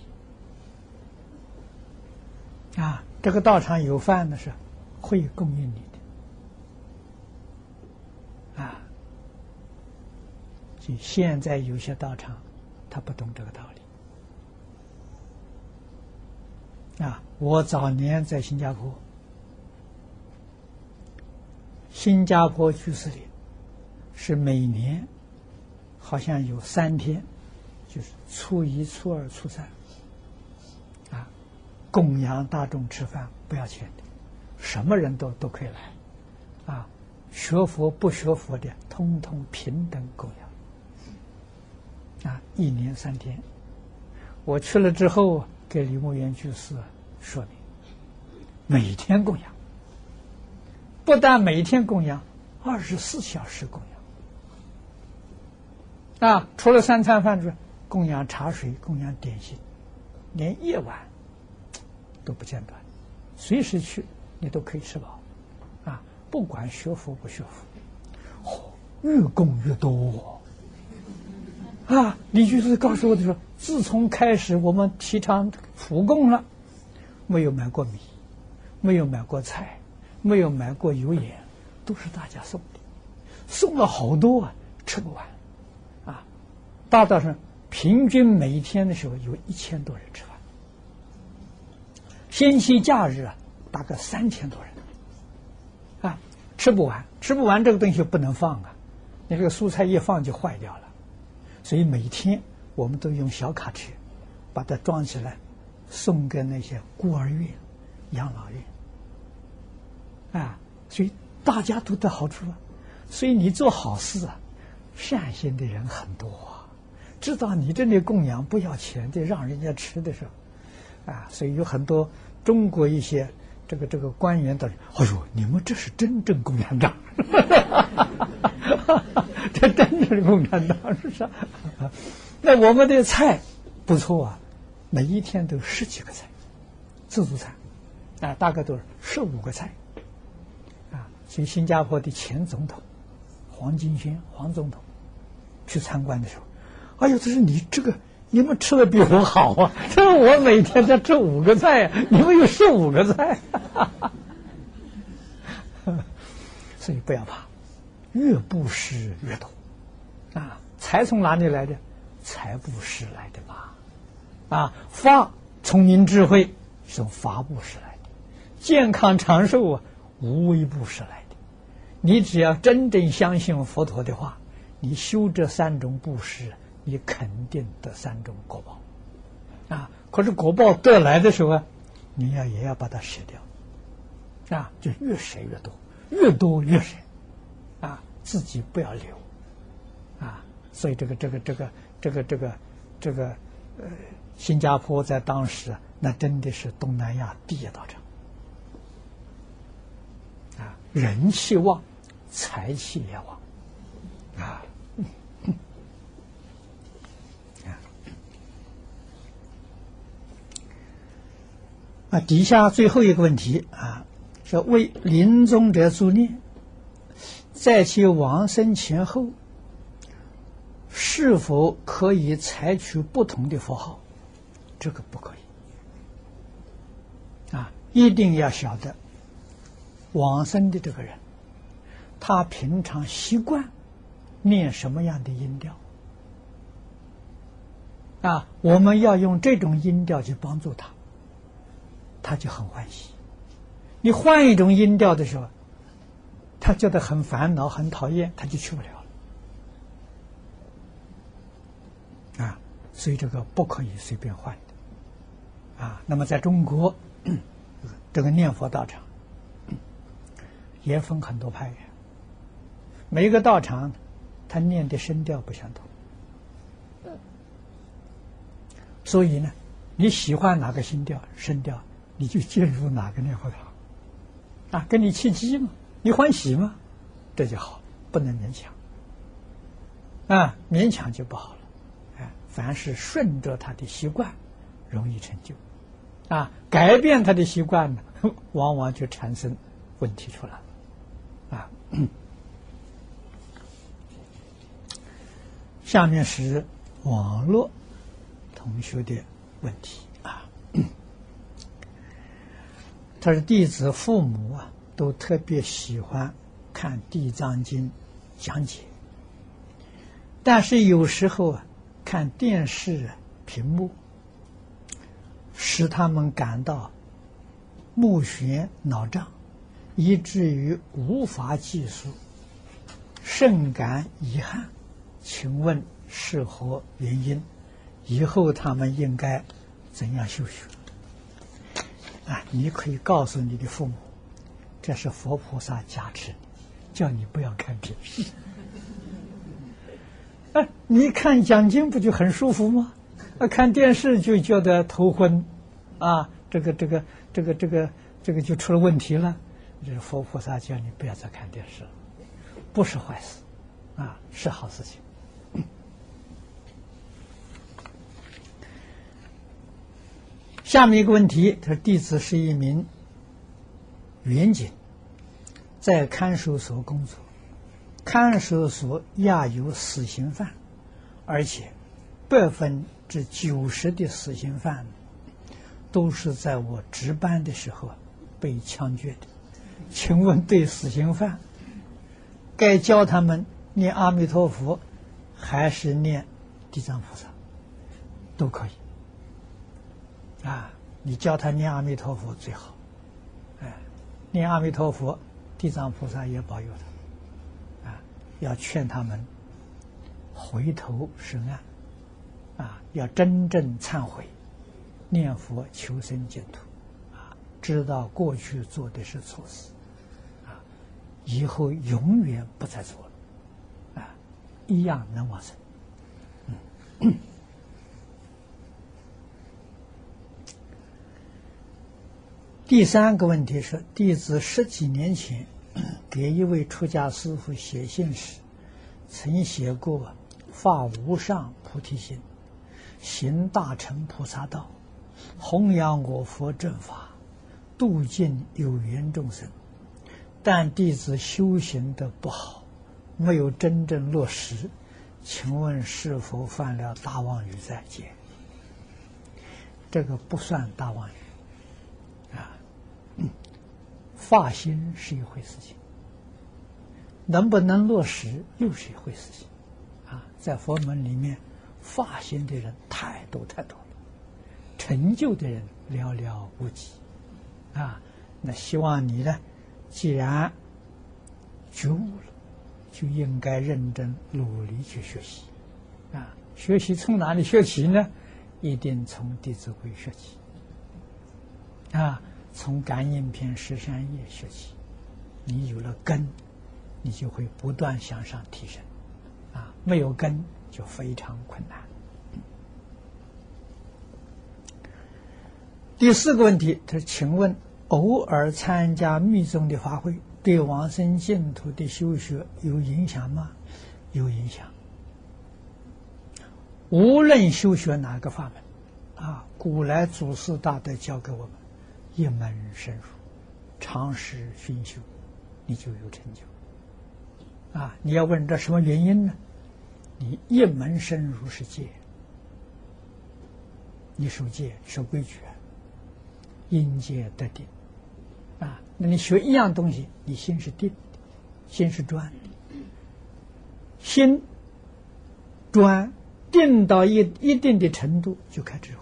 啊。这个道场有饭的是会供应你的啊！就现在有些道场他不懂这个道理啊！我早年在新加坡，新加坡居士里是每年好像有三天，就是初一、初二、初三。啊供养大众吃饭不要钱的，什么人都都可以来，啊，学佛不学佛的，通通平等供养，啊，一年三天，我去了之后给李牧元居士说明，每天供养，不但每天供养，二十四小时供养，啊，除了三餐饭之外，供养茶水，供养点心，连夜晚。都不间断，随时去，你都可以吃饱，啊，不管学佛不学佛，嚯，越供越多，啊，李居士告诉我的说，自从开始我们提倡普供了，没有买过米，没有买过菜，没有买过油盐，都是大家送的，送了好多啊，吃不完，啊，大道上平均每一天的时候有一千多人吃饭。星期假日啊，大概三千多人，啊，吃不完，吃不完这个东西不能放啊，你这个蔬菜一放就坏掉了，所以每天我们都用小卡车把它装起来，送给那些孤儿院、养老院，啊，所以大家都得好处啊，所以你做好事啊，善心的人很多，啊，知道你这里供养不要钱的，让人家吃的时候。啊，所以有很多中国一些这个这个官员的，哎呦，你们这是真正共产党，这真正的共产党是啥？那我们的菜不错啊，每一天都十几个菜，自助餐啊，大概都是十五个菜啊。所以新加坡的前总统黄金轩黄总统去参观的时候，哎呦，这是你这个。你们吃的比我好啊！这我每天才吃五个菜，你们有十五个菜，所以不要怕，越布施越多啊！财从哪里来的？财布施来的吧？啊，法聪明智慧是从法布施来的，健康长寿啊，无为布施来的。你只要真正相信佛陀的话，你修这三种布施。你肯定得三种果报，啊，可是果报得来的时候啊，你要也要把它舍掉，啊，就越舍越多，越多越舍，啊，自己不要留，啊，所以这个这个这个这个这个这个呃，新加坡在当时那真的是东南亚第一道场，啊，人气旺，财气也旺，啊。啊，底下最后一个问题啊，说为临终者助念，在其往生前后，是否可以采取不同的佛号？这个不可以啊，一定要晓得往生的这个人，他平常习惯念什么样的音调啊？我们要用这种音调去帮助他。他就很欢喜。你换一种音调的时候，他觉得很烦恼、很讨厌，他就去不了了。啊，所以这个不可以随便换的。啊，那么在中国，这个念佛道场 也分很多派，每一个道场他念的声调不相同。所以呢，你喜欢哪个声调、声调？你就进入哪个念佛堂啊？跟你契机嘛，你欢喜嘛？这就好，不能勉强啊，勉强就不好了。凡是顺着他的习惯，容易成就啊；改变他的习惯呢，往往就产生问题出来了啊。下面是网络同学的问题啊。他说：“弟子父母啊，都特别喜欢看《地藏经》讲解，但是有时候啊，看电视屏幕，使他们感到目眩脑胀，以至于无法计数，甚感遗憾。请问是何原因？以后他们应该怎样修学？”啊，你可以告诉你的父母，这是佛菩萨加持，叫你不要看电视。哎，你看讲经不就很舒服吗？啊，看电视就觉得头昏，啊，这个这个这个这个这个就出了问题了。这佛菩萨叫你不要再看电视了，不是坏事，啊，是好事情。下面一个问题，他说：“弟子是一名员警，在看守所工作。看守所押有死刑犯，而且百分之九十的死刑犯都是在我值班的时候被枪决的。请问，对死刑犯，该教他们念阿弥陀佛，还是念地藏菩萨？都可以。”啊，你教他念阿弥陀佛最好，哎，念阿弥陀佛，地藏菩萨也保佑他，要劝他们回头是岸，啊，要真正忏悔，念佛求生净土，啊，知道过去做的是错事，啊，以后永远不再做了，啊，一样能往生，第三个问题是，弟子十几年前给一位出家师傅写信时，曾写过“发无上菩提心，行大乘菩萨道，弘扬我佛正法，度尽有缘众生”，但弟子修行的不好，没有真正落实，请问是否犯了大妄语在戒？这个不算大妄语。发心是一回事情，能不能落实又是一回事情，啊，在佛门里面，发心的人太多太多了，成就的人寥寥无几，啊，那希望你呢，既然觉悟了，就应该认真努力去学习，啊，学习从哪里学起呢？一定从《弟子规》学起，啊，从《感应篇》十三页学习。你有了根，你就会不断向上提升，啊，没有根就非常困难。第四个问题，他说：“请问，偶尔参加密宗的法会，对往生净土的修学有影响吗？”有影响。无论修学哪个法门，啊，古来祖师大德教给我们，一门深入，长时熏修，你就有成就。啊，你要问这什么原因呢？你一门深入是戒，你守戒守规矩啊，因戒得定。啊，那你学一样东西，你心是定的，心是专的，心专。定到一一定的程度，就开智慧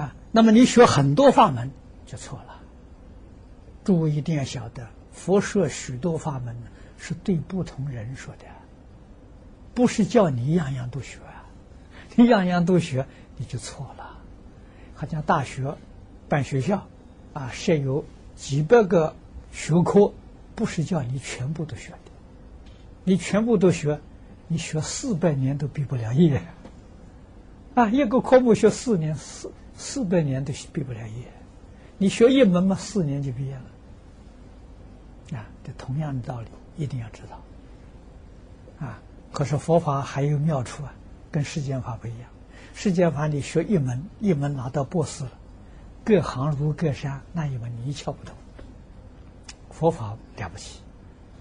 啊。那么你学很多法门就错了。诸位一定要晓得，佛说许多法门是对不同人说的，不是叫你样样都学啊。你样样都学，你就错了。好像大学办学校啊，设有几百个学科，不是叫你全部都学的。你全部都学。你学四百年都毕不了业，啊，一个科目学四年，四四百年都毕不了业。你学一门嘛，四年就毕业了，啊，这同样的道理一定要知道，啊，可是佛法还有妙处啊，跟世间法不一样。世间法你学一门，一门拿到博士了，各行如各山，那一门你一窍不通。佛法了不起，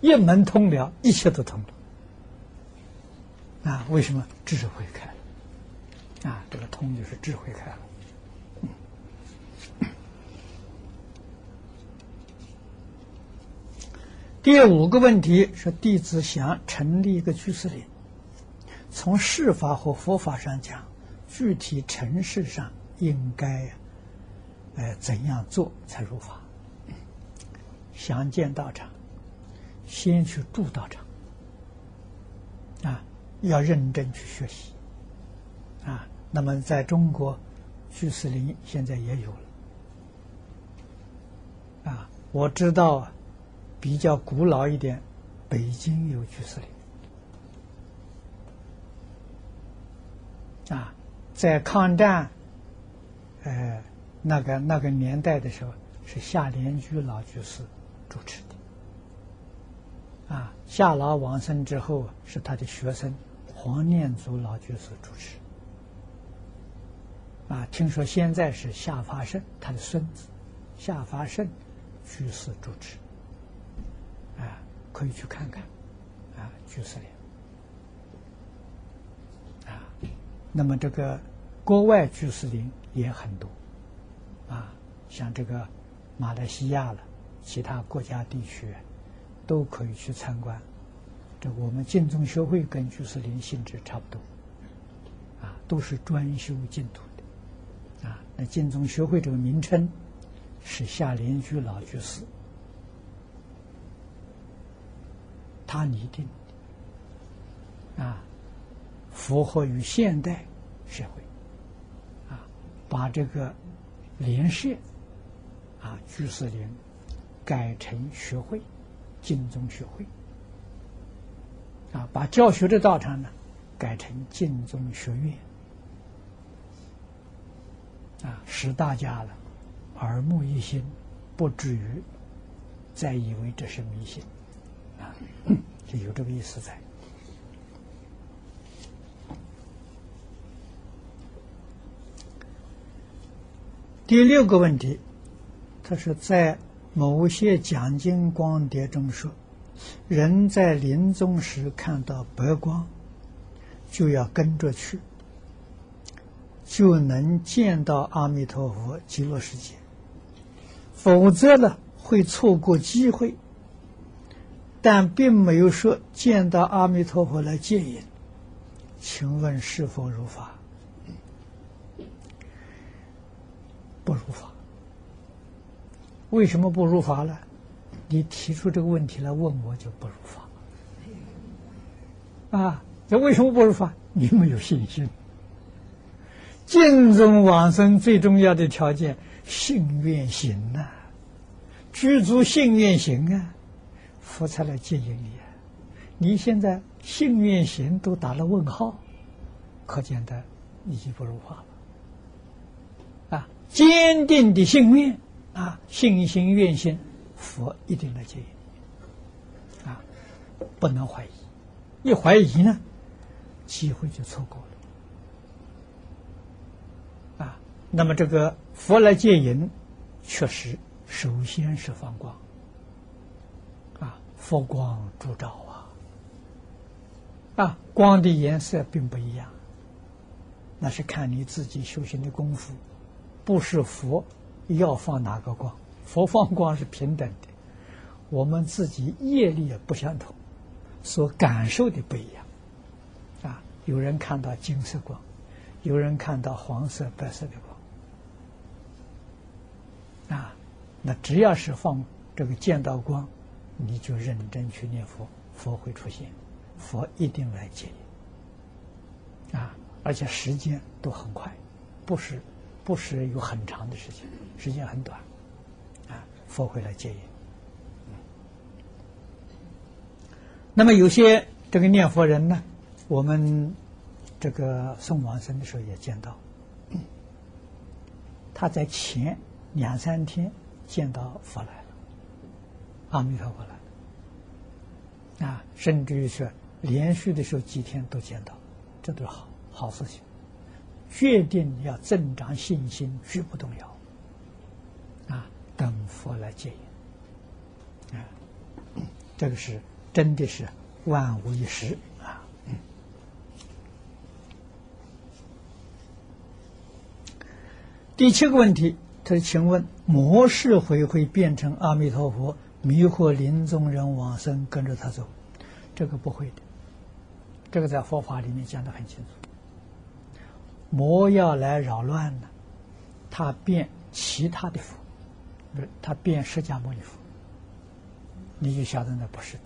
一门通了，一切都通了。啊，为什么智慧开了？啊，这个通就是智慧开了。第五个问题是，弟子想成立一个居士林，从事法和佛法上讲，具体城市上应该，呃，怎样做才入法？想见道场，先去住道场。啊。要认真去学习，啊，那么在中国，居士林现在也有了，啊，我知道比较古老一点，北京有居士林，啊，在抗战，呃，那个那个年代的时候，是夏莲居老居士主持的，啊，夏老往生之后是他的学生。黄念祖老居士主持，啊，听说现在是夏发胜他的孙子夏发胜居士主持，可以去看看，啊，居士林，啊，那么这个国外居士林也很多，啊，像这个马来西亚了，其他国家地区都可以去参观。这我们净宗学会跟居士林性质差不多，啊，都是专修净土的，啊，那净宗学会这个名称是夏莲居老居士。他拟定，啊，符合于现代社会，啊，把这个联社啊居士林改成学会，净宗学会。啊，把教学的道场呢改成净宗学院，啊，使大家了耳目一新，不至于再以为这是迷信，啊，就有这个意思在。第六个问题，他是在某些讲经光碟中说。人在临终时看到白光，就要跟着去，就能见到阿弥陀佛极乐世界。否则呢，会错过机会。但并没有说见到阿弥陀佛来接引，请问是否如法？不如法。为什么不如法呢？你提出这个问题来问我，就不如法啊！这为什么不如法？你没有信心敬重往生最重要的条件，信愿行呐，具足信愿行啊，佛才来接引你啊。你现在信愿行都打了问号，可见的已经不如法了啊！坚定的信愿啊，信心愿心，佛一定来接引你啊，不能怀疑，一怀疑呢，机会就错过了啊。那么这个佛来接引，确实首先是放光，佛光烛照。啊，光的颜色并不一样，那是看你自己修行的功夫，不是佛要放哪个光，佛放光是平等的，我们自己业力也不相同，所感受的不一样。啊，有人看到金色光，有人看到黄色、白色的光，啊，那只要是放这个见到光，你就认真去念佛，佛会出现。佛一定来接引啊，而且时间都很快，不是不是有很长的时间，时间很短啊，佛会来接引。那么有些这个念佛人呢，我们这个送往生的时候也见到，他在前两三天见到佛来，阿弥陀佛来了啊，甚至于说。连续的时候几天都见到，这都是好好事情。决定要增长信心，绝不动摇。啊，等佛来接引。啊，这个是真的是万无一失啊。第七个问题，他说：“请问，模式会会变成阿弥陀佛，迷惑临终人往生，跟着他走？这个不会的。”这个在佛法里面讲的很清楚，魔要来扰乱呢，他变其他的佛，不是他变释迦牟尼佛，你就晓得那不是的，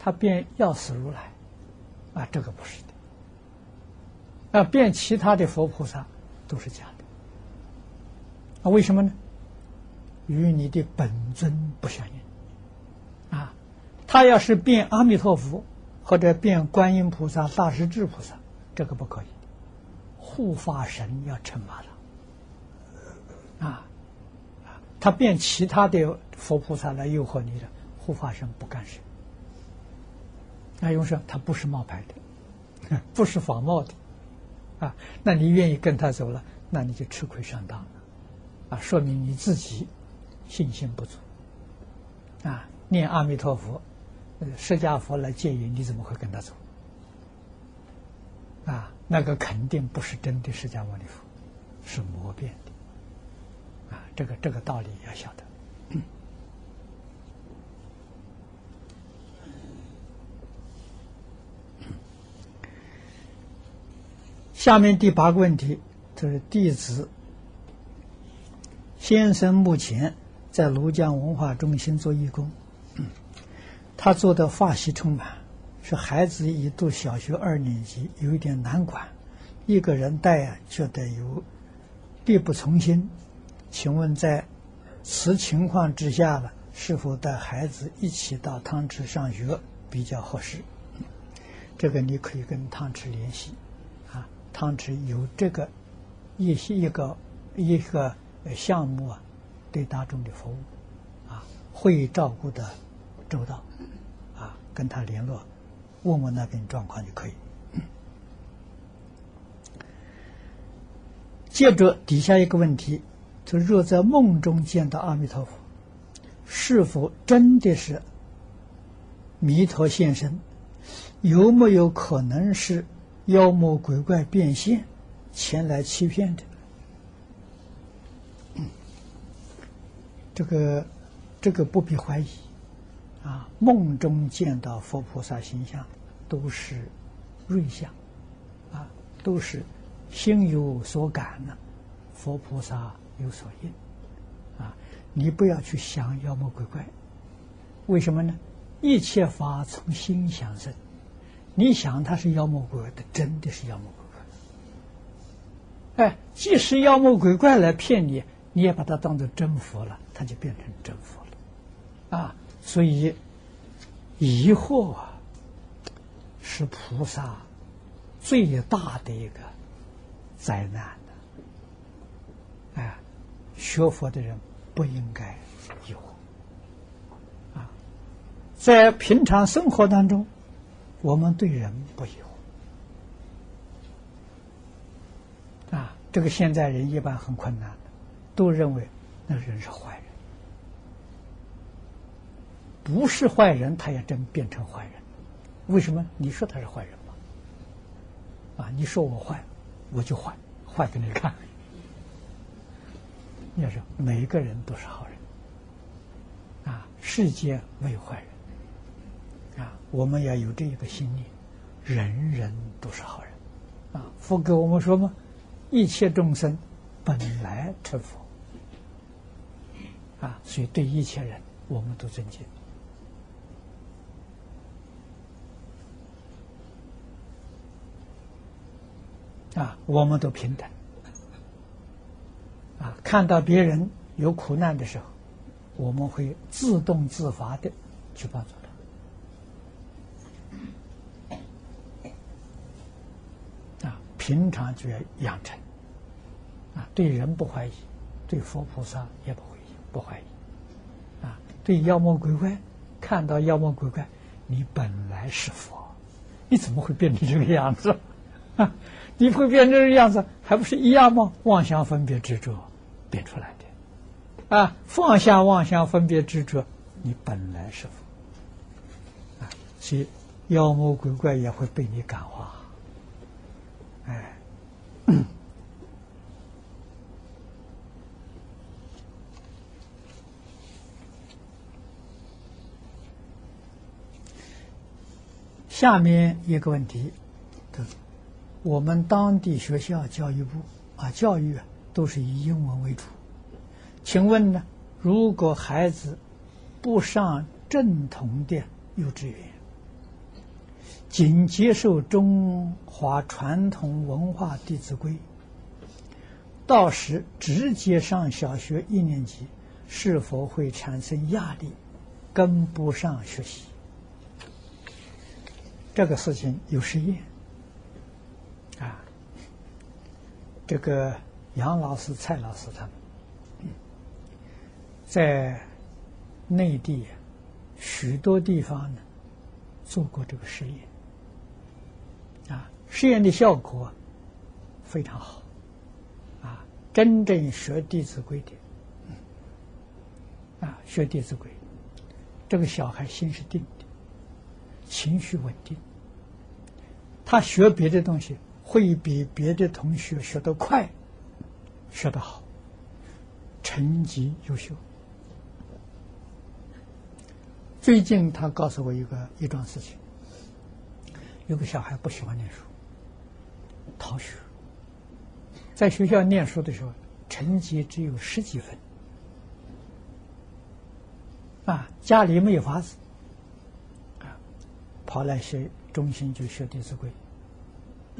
他变药师如来，啊，这个不是的，那，变其他的佛菩萨都是假的，那，为什么呢？与你的本尊不相应，他要是变阿弥陀佛。或者变观音菩萨、大势至菩萨，这个不可以。护法神要惩罚他，啊，他变其他的佛菩萨来诱惑你的，护法神不干涉。那用说他不是冒牌的，不是仿冒的，啊，那你愿意跟他走了，那你就吃亏上当了，啊，说明你自己信心不足，啊，念阿弥陀佛。释迦佛来接引，你怎么会跟他走？啊，那个肯定不是真的释迦牟尼佛，是魔变的。啊，这个这个道理要晓得。下面第八个问题，就是弟子先生目前在庐江文化中心做义工。他做的发系充满，是孩子已读小学二年级，有一点难管，一个人带啊，觉得有力不从心。请问在此情况之下呢，是否带孩子一起到汤池上学比较合适？这个你可以跟汤池联系，啊，汤池有这个一些一个一个项目啊，对大众的服务，啊，会照顾的周到。跟他联络，问问那边状况就可以。接着底下一个问题，就若在梦中见到阿弥陀佛，是否真的是弥陀现身？有没有可能是妖魔鬼怪变现前来欺骗的？这个，这个不必怀疑。啊，梦中见到佛菩萨形象，都是瑞相，啊，都是心有所感呢，佛菩萨有所应，啊，你不要去想妖魔鬼怪，为什么呢？一切法从心想生，你想他是妖魔鬼怪，他真的是妖魔鬼怪哎，即使妖魔鬼怪来骗你，你也把它当做真佛了，它就变成真佛了。啊，所以疑惑啊，是菩萨最大的一个灾难的。哎，学佛的人不应该疑惑。啊，在平常生活当中，我们对人不疑惑。啊，这个现在人一般很困难的，都认为那人是坏人，不是坏人，他也真变成坏人。为什么？你说他是坏人吗？啊，你说我坏，我就坏，坏给你看。要说每一个人都是好人，啊，世间没有坏人，啊，我们要有这一个心念，人人都是好人，啊，佛给我们说嘛。一切众生本来成佛啊，所以对一切人我们都尊敬啊，我们都平等啊。看到别人有苦难的时候，我们会自动自发的去帮助他啊。平常就要养成。啊，对人不怀疑，对佛菩萨也不怀疑不怀疑，啊，对妖魔鬼怪，看到妖魔鬼怪，你本来是佛，你怎么会变成这个样子？啊，你会变成这样子，还不是一样吗？妄想分别执着变出来的，啊，放下妄想分别执着，你本来是佛，所以妖魔鬼怪也会被你感化，哎。下面一个问题，我们当地学校教育部啊，教育啊都是以英文为主。请问呢，如果孩子不上正统的幼稚园，仅接受中华传统文化《弟子规》，到时直接上小学一年级，是否会产生压力，跟不上学习？这个事情有实验啊，这个杨老师、蔡老师他们在内地许多地方呢做过这个实验啊，实验的效果非常好啊，真正学《弟子规》的啊，学《弟子规》，这个小孩心是定的，情绪稳定。他学别的东西会比别的同学学得快，学得好，成绩优秀。最近他告诉我一个一桩事情：有个小孩不喜欢念书，逃学，在学校念书的时候，成绩只有十几分，啊，家里没有法子，啊，跑来学。中心就学《弟子规》，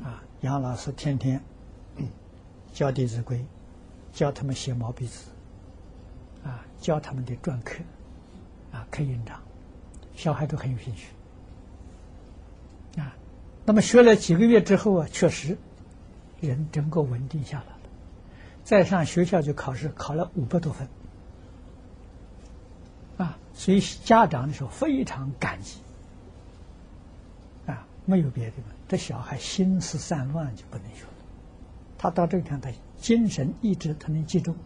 啊，杨老师天天教《弟子规》，教他们写毛笔字，啊，教他们的篆刻，啊，刻印章，小孩都很有兴趣，啊，那么学了几个月之后啊，确实人整个稳定下来了，再上学校就考试，考了五百多分，啊，所以家长的时候非常感激。啊没有别的嘛，这小孩心思散乱就不能学了。他到这个地方，他精神意志他能集中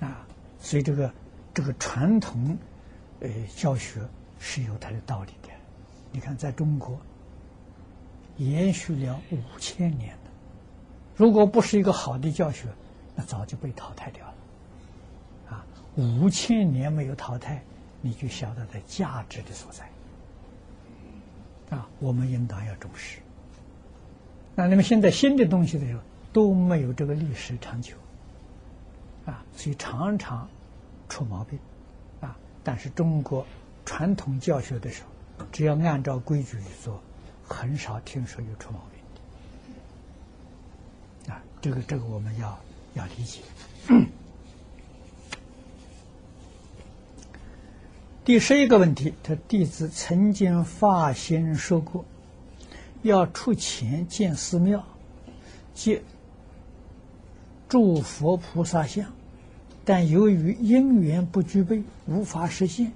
啊。所以这个这个传统呃教学是有它的道理的。你看，在中国延续了五千年的，如果不是一个好的教学，那早就被淘汰掉了。啊，五千年没有淘汰。你就晓得它价值的所在啊，我们应当要重视。那那么现在新的东西的时候都没有这个历史长久，啊，所以常常出毛病，啊。但是中国传统教学的时候，只要按照规矩去做，很少听说有出毛病的。啊，这个这个我们要要理解。第十一个问题，他弟子曾经发心说过，要出钱建寺庙，建诸佛菩萨像，但由于因缘不具备，无法实现。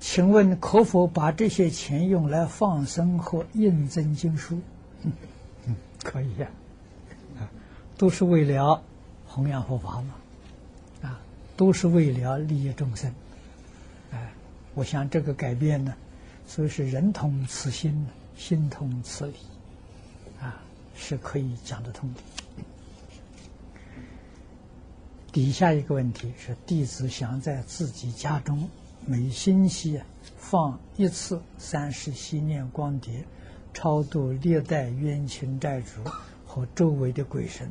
请问可否把这些钱用来放生和印证经书？嗯嗯，可以呀，啊，都是为了弘扬佛法嘛。都是为了利益众生，哎，我想这个改变呢，所以是人同此心，心同此理，啊，是可以讲得通的。底下一个问题是，弟子想在自己家中每星期放一次三十心念光碟，超度历代冤亲债主和周围的鬼神。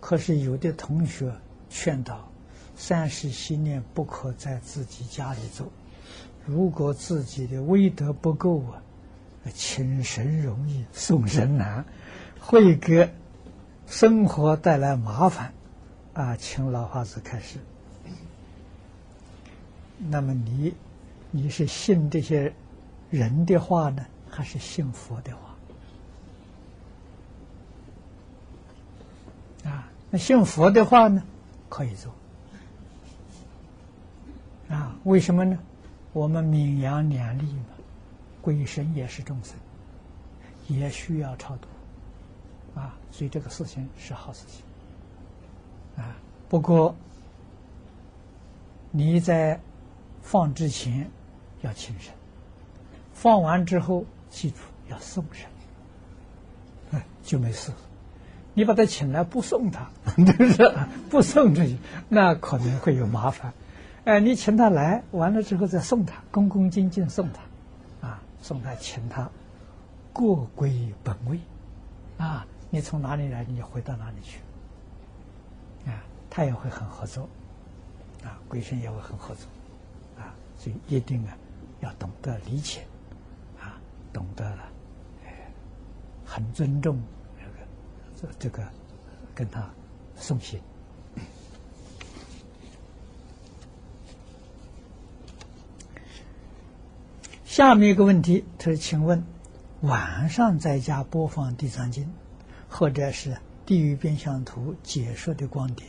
可是有的同学劝导。三世心念不可在自己家里做，如果自己的威德不够啊，请神容易送神难，会给生活带来麻烦啊！请老法师开始。那么你你是信这些人的话呢，还是信佛的话？啊，那信佛的话呢，可以做。啊，为什么呢？我们名扬两利嘛，鬼神也是众生，也需要超度，啊，所以这个事情是好事情，啊，不过你在放之前要请神，放完之后记住要送神，哎，就没事。你把他请来不送他，对不对？不送这些，那可能会有麻烦。哎，你请他来，完了之后再送他，恭恭敬敬送他，啊，送他，请他过归本位，啊，你从哪里来，你就回到哪里去，啊，他也会很合作，啊，鬼神也会很合作，啊，所以一定啊，要懂得理解，啊，懂得了，很尊重这个这个跟他送行。下面一个问题，他说：“请问，晚上在家播放《地藏经》，或者是《地狱变相图》解说的光碟，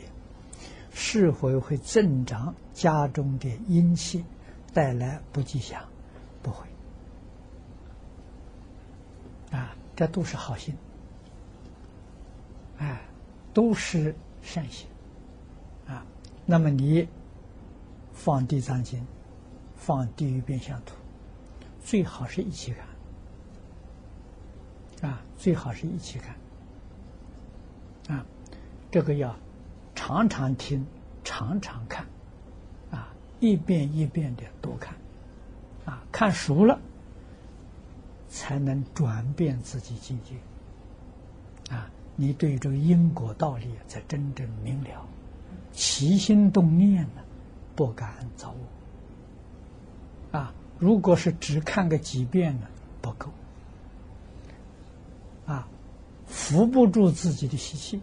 是否会增长家中的阴气，带来不吉祥？不会。啊，这都是好心，哎，都是善心。啊，那么你放《地藏经》，放《地狱变相图》。”最好是一起看，啊，最好是一起看，啊，这个要常常听，常常看，啊，一遍一遍的多看，啊，看熟了，才能转变自己境界，啊，你对这个因果道理才真正明了，起心动念呢，不敢造恶，啊。如果是只看个几遍呢，不够，啊，扶不住自己的习气，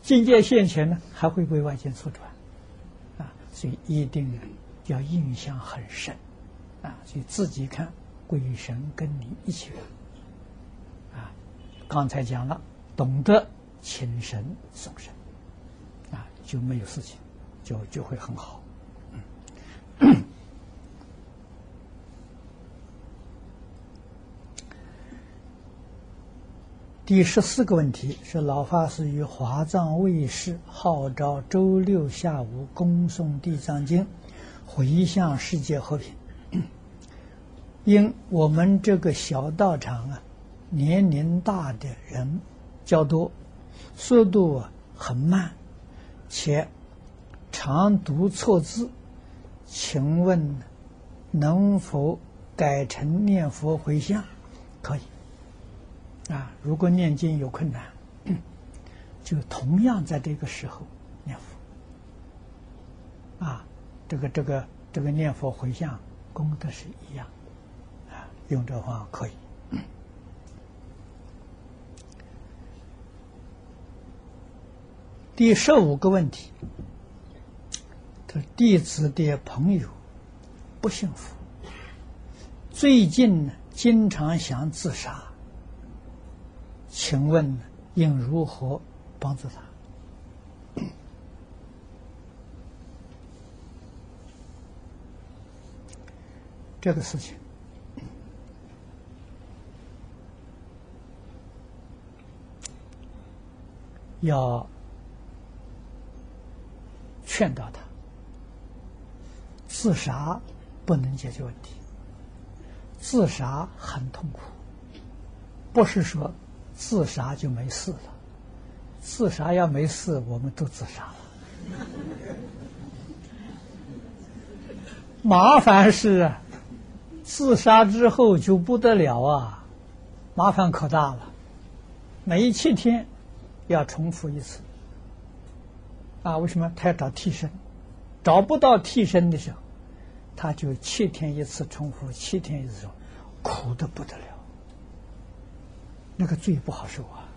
境界现前呢，还会被外界所转，啊，所以一定要印象很深，啊，所以自己看，鬼神跟你一起看，啊，刚才讲了，懂得请神送神，啊，就没有事情，就就会很好。第十四个问题是：老法师于华藏卫视号召周六下午恭诵《地藏经》，回向世界和平。因我们这个小道场啊，年龄大的人较多，速度啊很慢，且常读错字，请问能否改成念佛回向？可以。啊，如果念经有困难，就同样在这个时候念佛。啊，这个这个这个念佛回向功德是一样，啊，用这话可以。第十五个问题，他弟子的朋友不幸福，最近呢经常想自杀，请问应如何帮助他？这个事情。要劝导他，自杀不能解决问题，自杀很痛苦，不是说自杀就没事了，自杀要没事，我们都自杀了。麻烦是自杀之后就不得了啊，麻烦可大了，每七天。要重复一次啊？为什么他要找替身？找不到替身的时候，他就七天一次重复，七天一次重复，苦的不得了。那个罪不好受啊！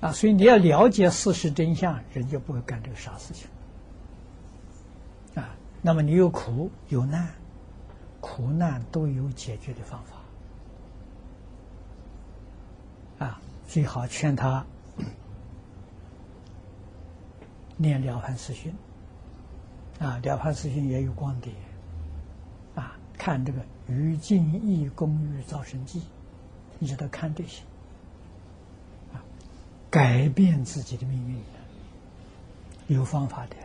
啊，所以你要了解事实真相，人就不会干这个傻事情啊。那么你有苦有难，苦难都有解决的方法啊，最好劝他。念了凡四训，啊，了凡四训也有光碟，啊，看这个《于敬义公寓造神记》，你知道看这些，啊，改变自己的命运，有方法的，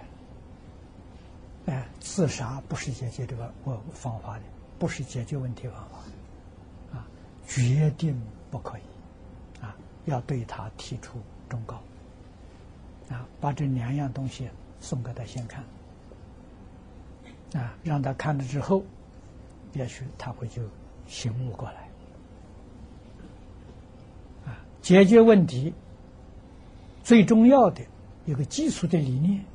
哎，自杀不是解决这个我方法的，不是解决问题方法，啊，决定不可以，啊，要对他提出忠告。啊，把这两样东西送给他先看，啊，让他看了之后，也许他会就醒悟过来，解决问题最重要的一个基础的理念，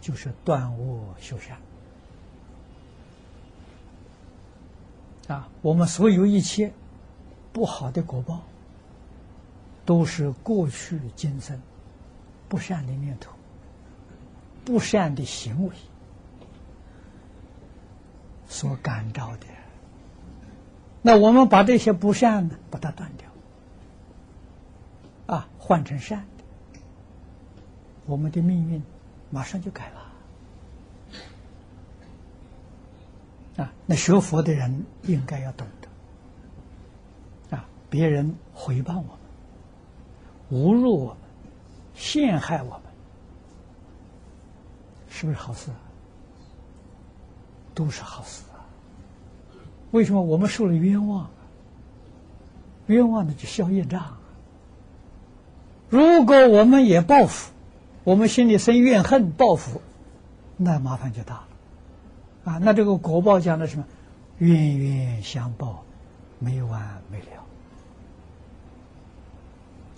就是断恶修善，啊，我们所有一切不好的果报，都是过去今生。不善的念头，不善的行为所感召的，那我们把这些不善呢，把它断掉，啊，换成善的，我们的命运马上就改了。啊，那学佛的人应该要懂得，啊，别人回报我们，侮辱我们。陷害我们，是不是好事？都是好事啊！为什么我们受了冤枉？冤枉的就消业障。如果我们也报复，我们心里生怨恨报复，那麻烦就大了。啊，那这个果报讲的什么？冤冤相报，没完没了。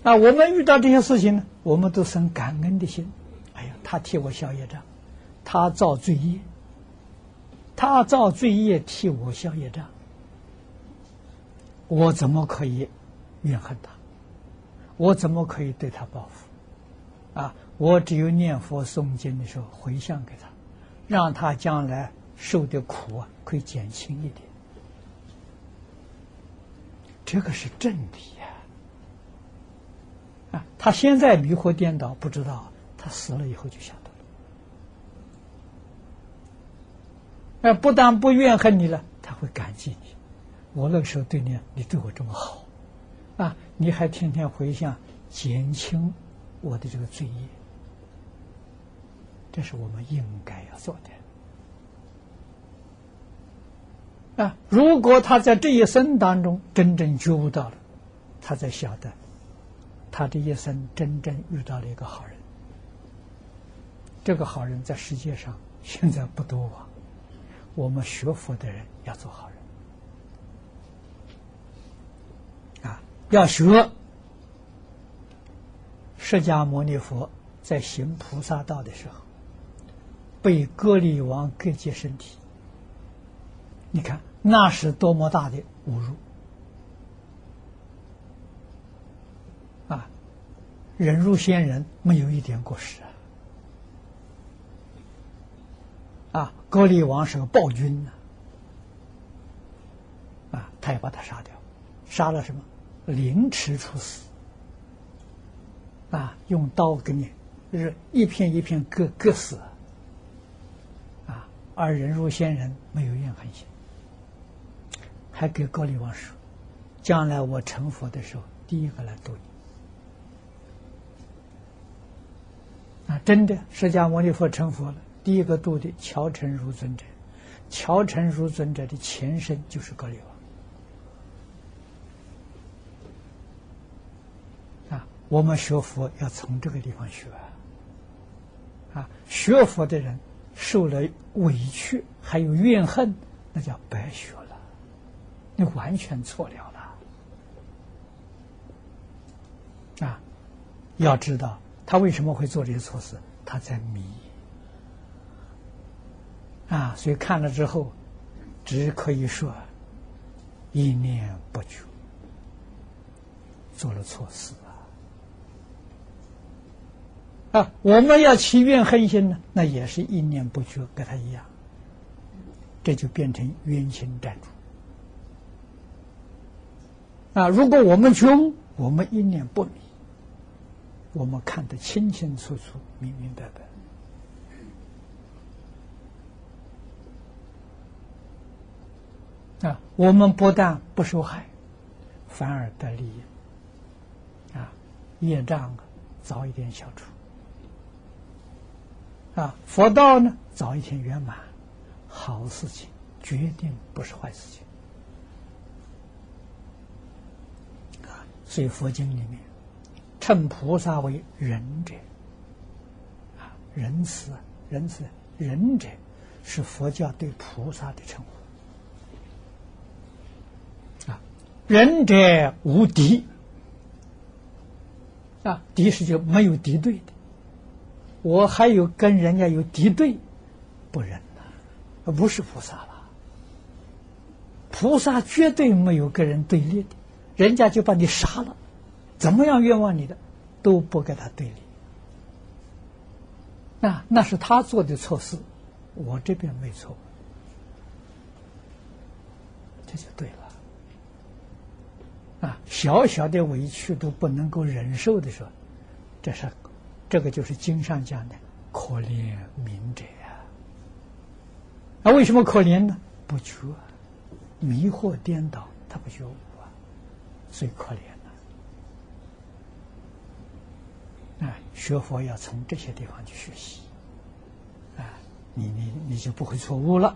啊，我们遇到这些事情呢，我们都生感恩的心。哎呀，他替我消业障，他造罪业，他造罪业替我消业障，我怎么可以怨恨他？我怎么可以对他报复？啊，我只有念佛诵经的时候回向给他，让他将来受的苦啊可以减轻一点。这个是真理呀。啊，他现在迷惑颠倒，不知道他死了以后就想到了。哎，不但不怨恨你了，他会感激你。我那个时候对你，你对我这么好，啊，你还天天回想，减轻我的这个罪业，这是我们应该要做的。啊，如果他在这一生当中真正觉悟到了，他才晓得。他这一生真正遇到了一个好人，这个好人在世界上现在不多啊。我们学佛的人要做好人啊，要学释迦牟尼佛在行菩萨道的时候，被割礼王割截身体，你看那是多么大的侮辱！啊忍辱仙人没有一点过失啊！啊，高丽王是个暴君呢，啊，他也把他杀掉，杀了什么？凌迟处死，啊，用刀给你，就是一片一片割割死，啊，而忍辱仙人没有怨恨心，还给高丽王说：“将来我成佛的时候，第一个来度你。”啊，真的，释迦牟尼佛成佛了，第一个度的乔成如尊者，乔成如尊者的前身就是高丽王。啊，我们学佛要从这个地方学。啊，学佛的人受了委屈还有怨恨，那叫白学了，你完全错了了。啊，要知道。他为什么会做这些错事？他在迷啊，所以看了之后，只可以说一念不觉，做了错事啊！我们要起怨恨心呢，那也是一念不觉，跟他一样，这就变成冤亲债主啊！如果我们穷，我们一念不迷。我们看得清清楚楚、明明白白啊！我们不但不受害，反而得利益啊！业障早一点消除啊！佛道呢，早一天圆满，好事情决定不是坏事情啊！所以佛经里面。称菩萨为仁者，啊，仁慈，仁慈，仁者是佛教对菩萨的称呼。啊，仁者无敌，啊，敌是就没有敌对的。我还有跟人家有敌对，不仁呐，不是菩萨了。菩萨绝对没有跟人对立的，人家就把你杀了。怎么样冤枉你的，都不跟他对立。那那是他做的错事，我这边没错，这就对了。啊，小小的委屈都不能够忍受的时候，这是这个就是经上讲的可怜明者啊。那为什么可怜呢？不觉，迷惑颠倒，他不觉悟啊，最可怜。啊，学佛要从这些地方去学习，啊，你你你就不会错误了。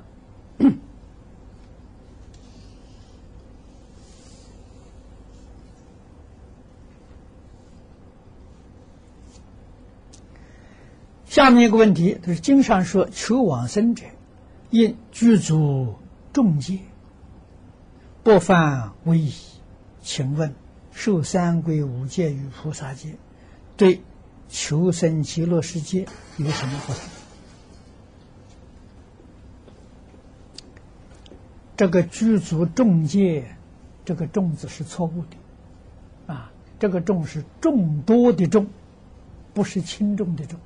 下面一个问题，就是经上说求往生者，应具足众戒，不犯威仪。请问受三归五戒与菩萨戒，对？求生极乐世界有什么不同？这个具足众戒，这个“众”字是错误的，啊，这个“众”是众多的“众”，不是轻重的“重”。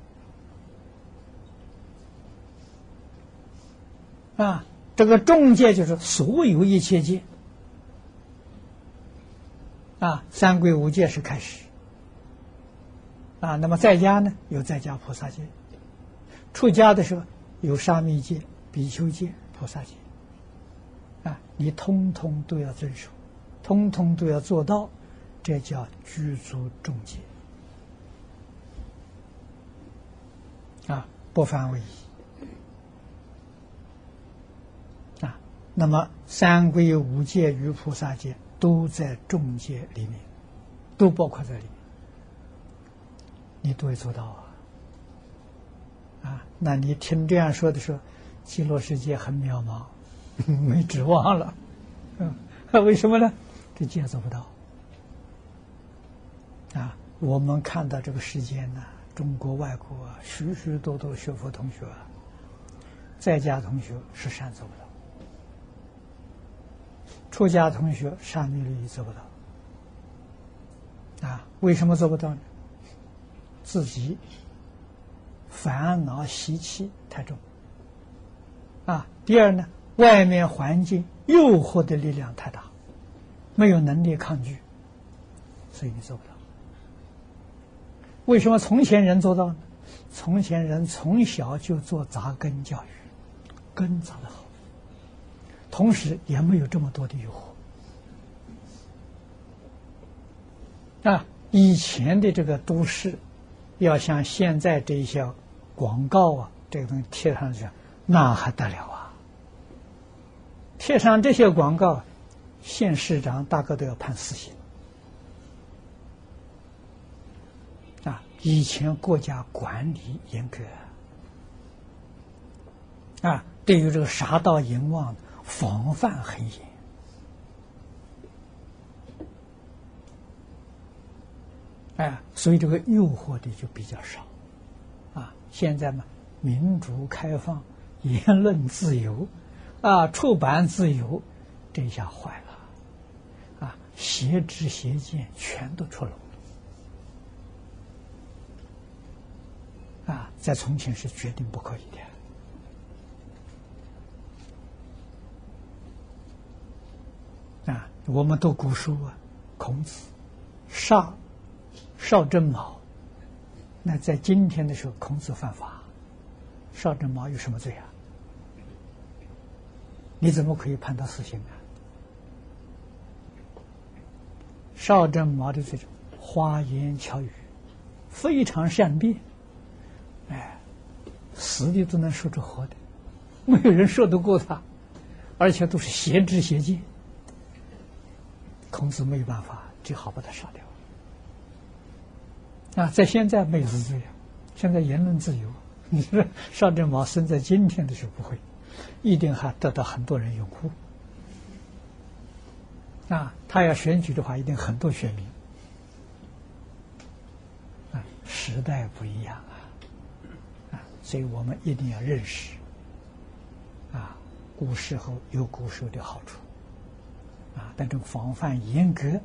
啊，这个众戒就是所有一切戒，啊，三归五戒是开始。啊，那么在家呢，有在家菩萨戒；出家的时候有沙弥戒、比丘戒、菩萨戒。啊，你通通都要遵守，通通都要做到，这叫居足众戒。啊，不犯为仪。啊，那么三归五戒与菩萨戒都在众戒里面，都包括在里面。你都会做到啊！啊，那你听这样说的时候，极乐世界很渺茫，没指望了。嗯，为什么呢？这戒做不到。啊，我们看到这个世间呢，中国、外国啊许许多多学佛同学，啊在家同学是善做不到，出家同学善密律仪做不到。啊，为什么做不到呢？自己烦恼习气太重啊。第二呢，外面环境诱惑的力量太大，没有能力抗拒，所以你做不到。为什么从前人做到呢？从前人从小就做扎根教育，根扎的好，同时也没有这么多的诱惑啊。以前的这个都市，要像现在这些广告啊，这个东西贴上去，那还得了啊！贴上这些广告，县市长大哥都要判死刑。啊，以前国家管理严格，啊，对于这个杀盗淫妄防范很严。哎，所以这个诱惑的就比较少，啊，现在嘛，民主开放、言论自由，啊，出版自由，这下坏了，啊，邪知邪见全都出笼了，啊，在从前是绝对不可以的，啊，我们读古书啊，孔子杀。邵正卯，那在今天的时候，孔子犯法，邵正卯有什么罪啊？你怎么可以判他死刑啊？邵正卯的这种花言巧语，非常善变，哎，死的都能说出活的，没有人说得过他，而且都是邪知邪见，孔子没有办法，只好把他杀掉。啊，在现在没有是这样，现在言论自由。你说邵正毛生在今天的时候不会，一定还得到很多人拥护。啊，他要选举的话，一定很多选民。啊，时代不一样啊，啊，所以我们一定要认识，啊，古时候有古时候的好处，啊，但这个防范严格，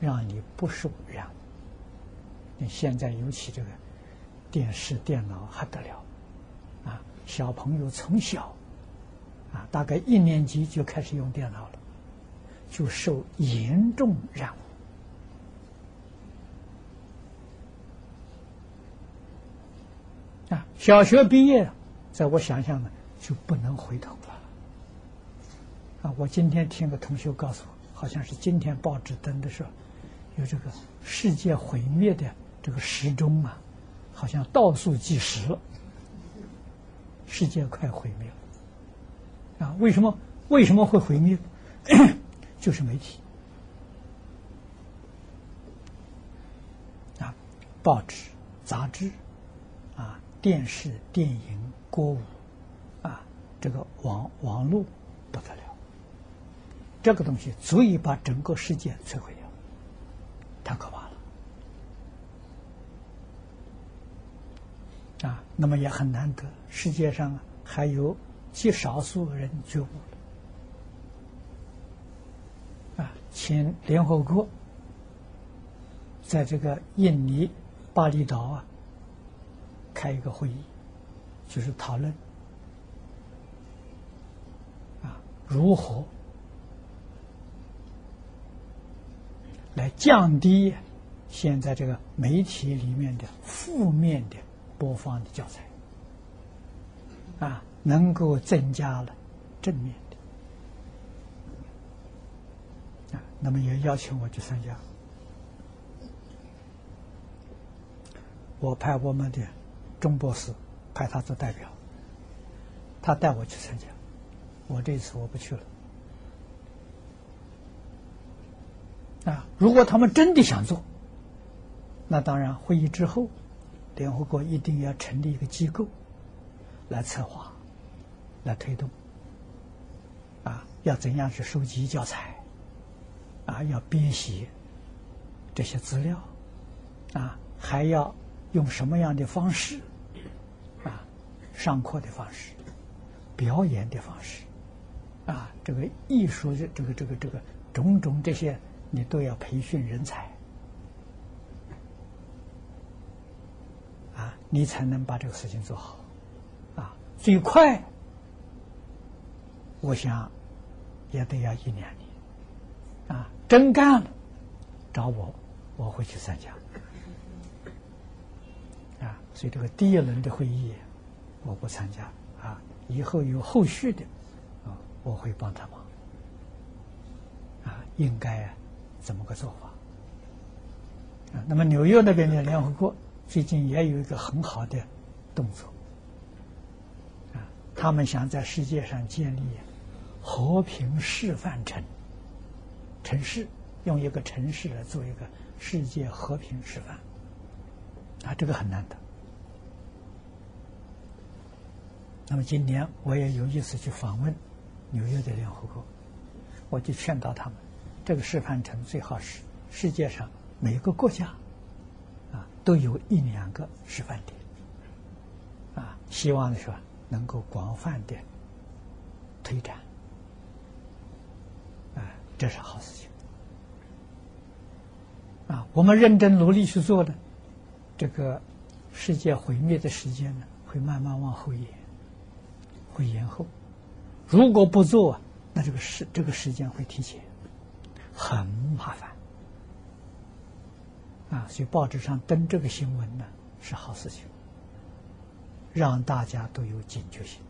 让你不受染。现在尤其这个电视、电脑还得了啊！小朋友从小啊，大概一年级就开始用电脑了，就受严重染啊！小学毕业，在我想象呢，就不能回头啊！我今天听个同学告诉我，好像是今天报纸登的时候，有这个世界毁灭的。这个时钟啊，好像倒数计时了，世界快毁灭了啊！为什么？为什么会毁灭？就是媒体啊，报纸、杂志啊，电视、电影、歌舞啊，这个网网络不得了，这个东西足以把整个世界摧毁掉，太可怕了。啊，那么也很难得，世界上还有极少数人觉悟了。啊，请联合国在这个印尼巴厘岛啊开一个会议，就是讨论啊如何来降低现在这个媒体里面的负面的。播放的教材啊，能够增加了正面的啊，那么也邀请我去参加。我派我们的钟博士派他做代表，他带我去参加。我这次我不去了啊。如果他们真的想做，那当然会议之后。联合国一定要成立一个机构来策划、来推动，啊，要怎样去收集教材，啊，要编写这些资料，啊，还要用什么样的方式，啊，上课的方式、表演的方式，啊，这个艺术的这个这个这个种种这些，你都要培训人才。啊你才能把这个事情做好。啊，最快，我想也得要一两年。啊，真干了，找我，我会去参加。啊，所以这个第一轮的会议，我不参加。啊，以后有后续的，啊，我会帮他忙。啊，应该啊怎么个做法？啊，那么纽约那边的联合国最近也有一个很好的动作。啊，他们想在世界上建立和平示范城。城市用一个城市来做一个世界和平示范，啊，这个很难得。那么今年我也有意思去访问纽约的联合国，我就劝导他们，这个示范城最好是世界上每个国家啊都有一两个示范点，啊，希望的是吧能够广泛的推展啊。这是好事情啊！我们认真努力去做的，这个世界毁灭的时间呢，会慢慢往后延，会延后。如果不做，那这个时这个时间会提前，很麻烦啊！所以报纸上登这个新闻呢，是好事情，让大家都有警觉性。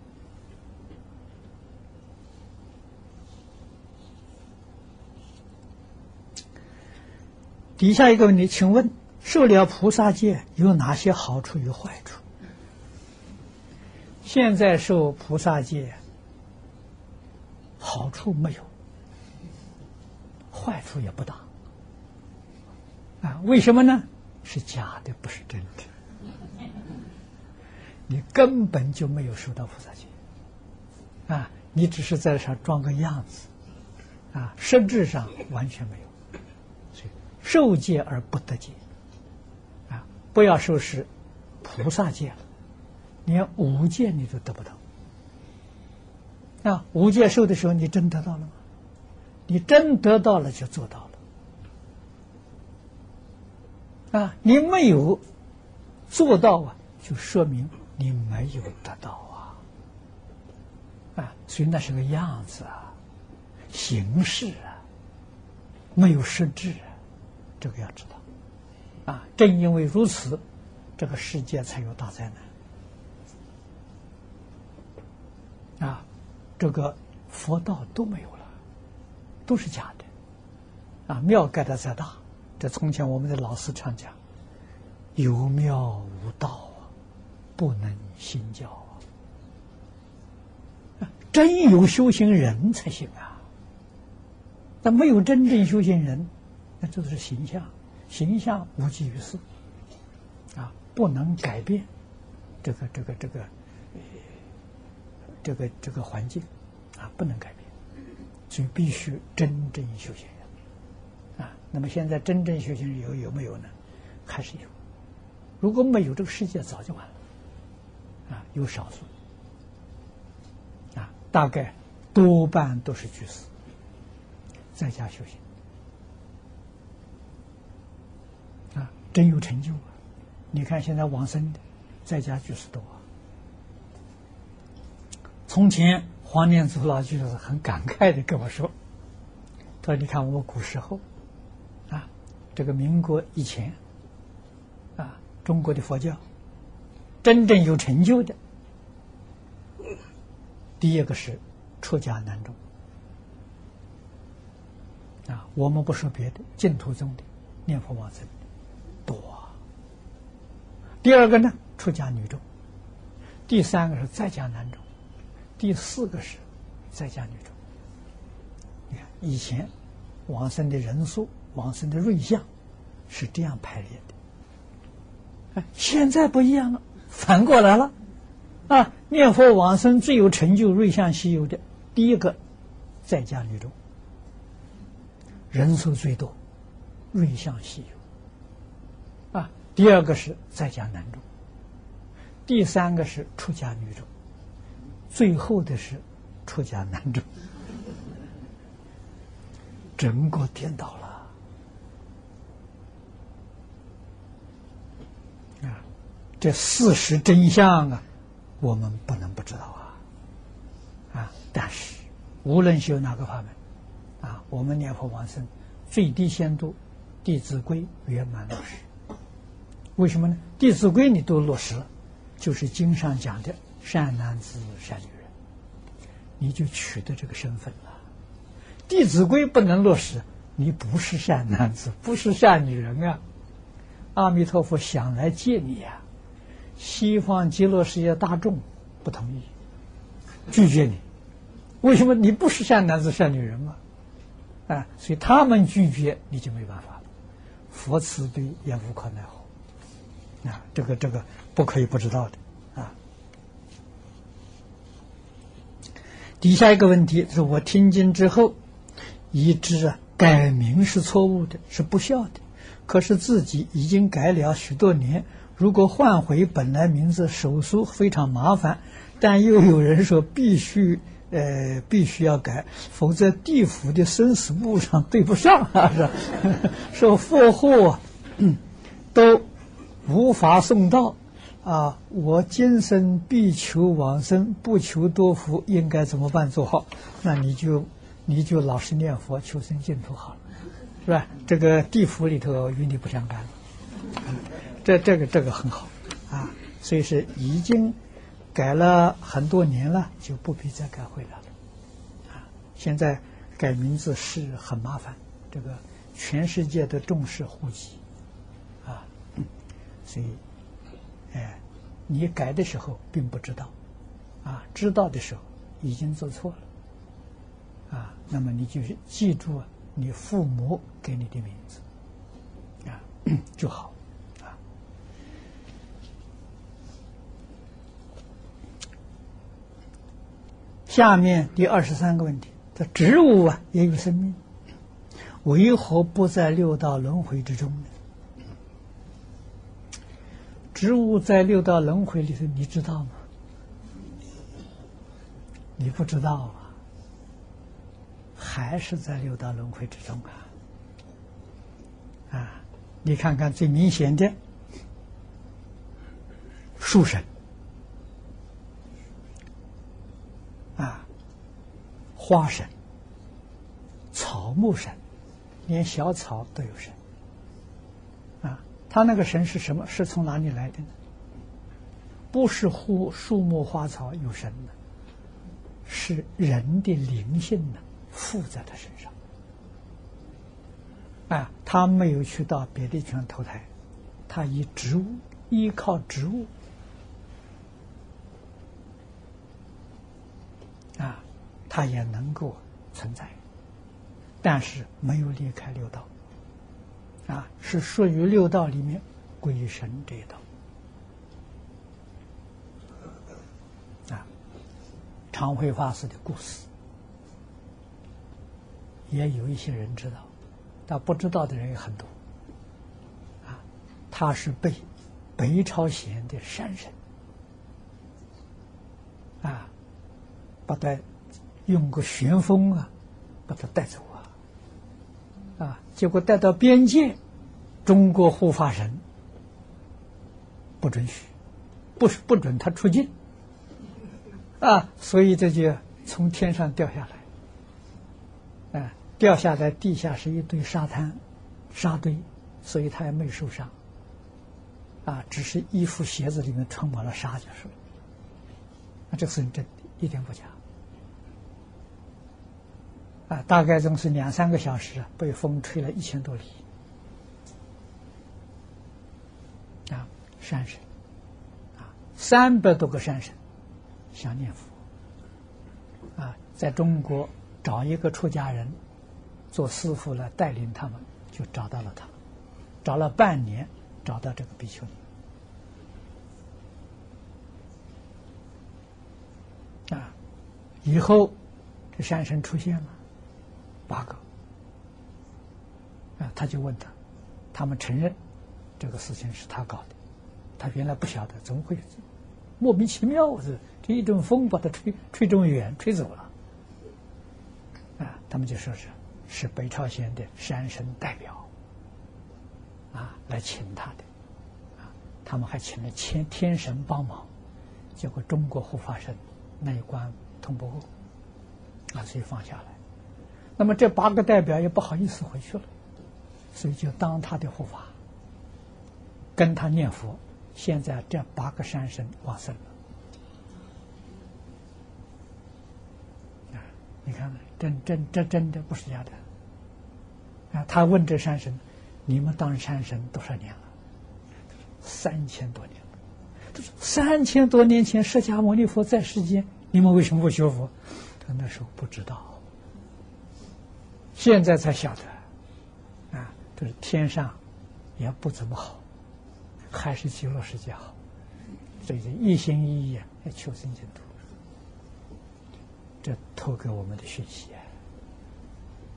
底下一个问题，请问受了菩萨戒有哪些好处与坏处？现在受菩萨戒好处没有，坏处也不大。啊，为什么呢？是假的，不是真的。你根本就没有受到菩萨戒，啊，你只是在上装个样子，啊，实质上完全没有。受戒而不得戒，啊，不要说是菩萨戒了，连五戒你都得不到。啊，五戒受的时候，你真得到了吗？你真得到了，就做到了。啊，你没有做到啊，就说明你没有得到啊。啊，所以那是个样子啊，形式啊，没有实质啊。这个要知道，啊，正因为如此，这个世界才有大灾难，啊，这个佛道都没有，都是假的，啊，庙盖的再大，这从前我们的老师常讲，有庙无道啊，不能兴教啊，真有修行人才行啊，那没有真正修行人。那就是形象，形象无济于事，啊，不能改变这个这个这个这个这个环境，啊，不能改变，所以必须真正修行人，啊，那么现在真正修行人有有没有呢？还是有，如果没有，这个世界早就完了，啊，有少数，啊，大概多半都是居士，在家修行。真有成就啊！你看现在往生的在家就是多。从前黄念祖老居士很感慨的跟我说：“他说你看我们古时候啊，这个民国以前啊，中国的佛教真正有成就的，第一个是出家难中啊。我们不说别的，净土宗的念佛往生。”多。第二个呢，出家女众；第三个是在家男众；第四个是在家女众。你看，以前往生的人数、往生的瑞相是这样排列的。现在不一样了，反过来了。啊，念佛往生最有成就、瑞相稀有的，第一个在家女众，人数最多，瑞相稀有。第二个是在家男众，第三个是出家女众，最后的是出家男众，整个颠倒了啊！这事实真相啊，我们不能不知道啊啊！但是无论修哪个法门啊，我们念佛往生最低限度《弟子规》圆满落实。为什么呢？《弟子规》你都落实了，就是经上讲的善男子、善女人，你就取得这个身份了。《弟子规》不能落实，你不是善男子，不是善女人啊！阿弥陀佛想来见你呀，西方极乐世界大众不同意，拒绝你。为什么？你不是善男子、善女人嘛？啊，所以他们拒绝，你就没办法了。佛慈悲也无可奈何。啊，这个这个不可以不知道的啊。底下一个问题是我听经之后，已知啊改名是错误的，是不孝的。可是自己已经改了许多年，如果换回本来名字，手术非常麻烦。但又有人说必须呃必须要改，否则地府的生死簿上对不上啊，是 说佛祸都。无法送到啊！我今生必求往生，不求多福，应该怎么办？做好，那你就你就老实念佛，求生净土好了，是吧？这个地府里头与你不相干，这这个这个很好啊。所以是已经改了很多年了，就不必再改回来了啊。现在改名字是很麻烦，这个全世界都重视户籍。啊所以，你改的时候并不知道，啊，知道的时候已经做错了，啊，那么你就是记住你父母给你的名字，啊就好，啊。下面第二十三个问题：这植物啊也有生命，为何不在六道轮回之中呢？植物在六道轮回里头，你知道吗？你不知道啊，还是在六道轮回之中啊！啊，你看看最明显的树神啊，花神、草木神，连小草都有神。他那个神是什么？是从哪里来的呢？不是乎树木花草有神的，是人的灵性呢附在他身上。啊，他没有去到别的地方投胎，他以植物依靠植物啊，他也能够存在，但是没有离开六道。啊，是属于六道里面鬼神这一道。啊，常惠法师的故事，也有一些人知道，但不知道的人也很多。啊，他是被北朝鲜的山神啊，把他用个旋风啊，把他带走啊。啊！结果带到边界，中国护法神不准许，不是不准他出境啊！所以这就从天上掉下来，啊，掉下来地下是一堆沙滩、沙堆，所以他也没受伤，啊，只是衣服鞋子里面充满了沙就是了。那这是真的，一点不假。啊，大概总是两三个小时，被风吹了一千多里。啊，山神，啊，三百多个山神，想念佛。啊，在中国找一个出家人做师傅来带领他们，就找到了他，找了半年，找到这个比丘尼。啊，以后这山神出现了。八个啊，他就问他，他们承认这个事情是他搞的，他原来不晓得，怎么会莫名其妙是这一阵风把他吹吹这么远，吹走了啊？他们就说是是北朝鲜的山神代表啊来请他的啊，他们还请了天天神帮忙，结果中国护法神那一关通不过，啊，所以放下来。那么这八个代表也不好意思回去了，所以就当他的护法，跟他念佛。现在这八个山神往生了，啊，你看看，真真这真的不是假的。啊，他问这山神：“你们当山神多少年了？”三千多年了。三千多年前，释迦牟尼佛在世间，你们为什么不学佛？他那时候不知道，现在才晓得。啊，就是天上也不怎么好，还是极乐世界好。所以一心一意要求生净土，这透给我们的讯息啊，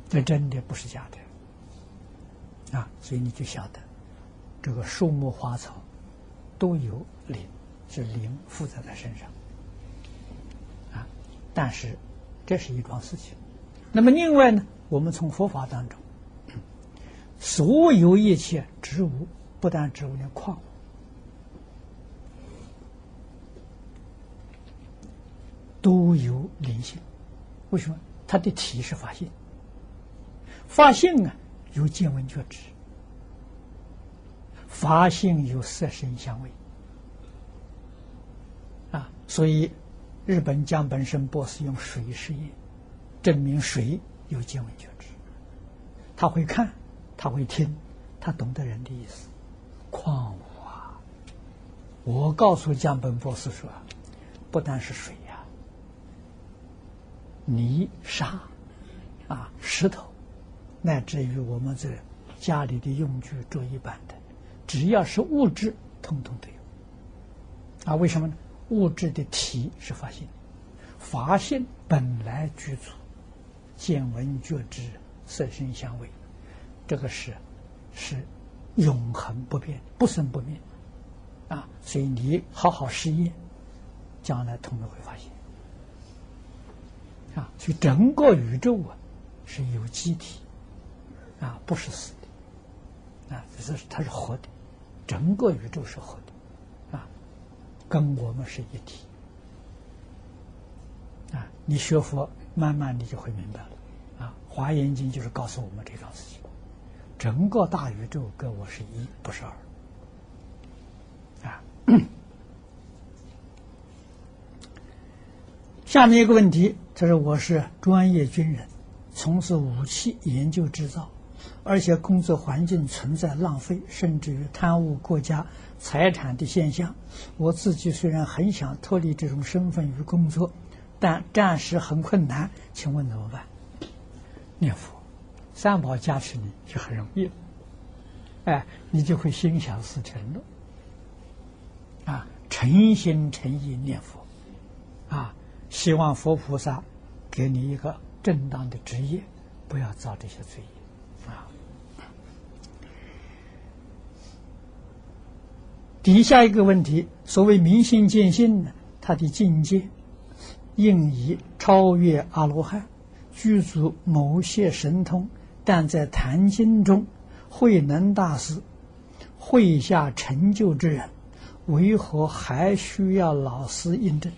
这真的不是假的。啊，所以你就晓得，这个树木花草。都有灵，是灵附在他身上啊。但是这是一桩事情。那么另外呢，我们从佛法当中，所有一切植物，不但植物，连矿物都有灵性。为什么？它的体是发性，发性啊有见闻觉知。发性有色声香味啊，所以日本江本胜博士用水实验证明水有见闻觉知，他会看，他会听，他懂得人的意思。矿物啊，我告诉江本博士说，不单是水呀，泥沙啊，石头，乃至于我们这家里的用具、桌椅板的。只要是物质，通通都有。啊，为什么呢？物质的体是发性，法性本来具足，见闻觉知、色声香味，这个是是永恒不变、不生不灭。啊，所以你好好实验，将来通通会发现。啊，所以整个宇宙啊是有机体，啊，不是死的，啊，这是它是活的。整个宇宙是活的，啊，跟我们是一体，啊，你学佛慢慢你就会明白了，啊，《华严经》就是告诉我们这桩事情，整个大宇宙跟我是一，不是二，啊。下面一个问题，他说我是专业军人，从事武器研究制造。而且工作环境存在浪费，甚至于贪污国家财产的现象。我自己虽然很想脱离这种身份与工作，但暂时很困难。请问怎么办？念佛，三宝加持你就很容易了。哎，你就会心想事成了。啊，诚心诚意念佛，啊，希望佛菩萨给你一个正当的职业，不要造这些罪业。底下一个问题，所谓明心见性呢，它的境界应以超越阿罗汉，具足某些神通，但在坛经中，慧能大师会下成就之人，为何还需要老师印证？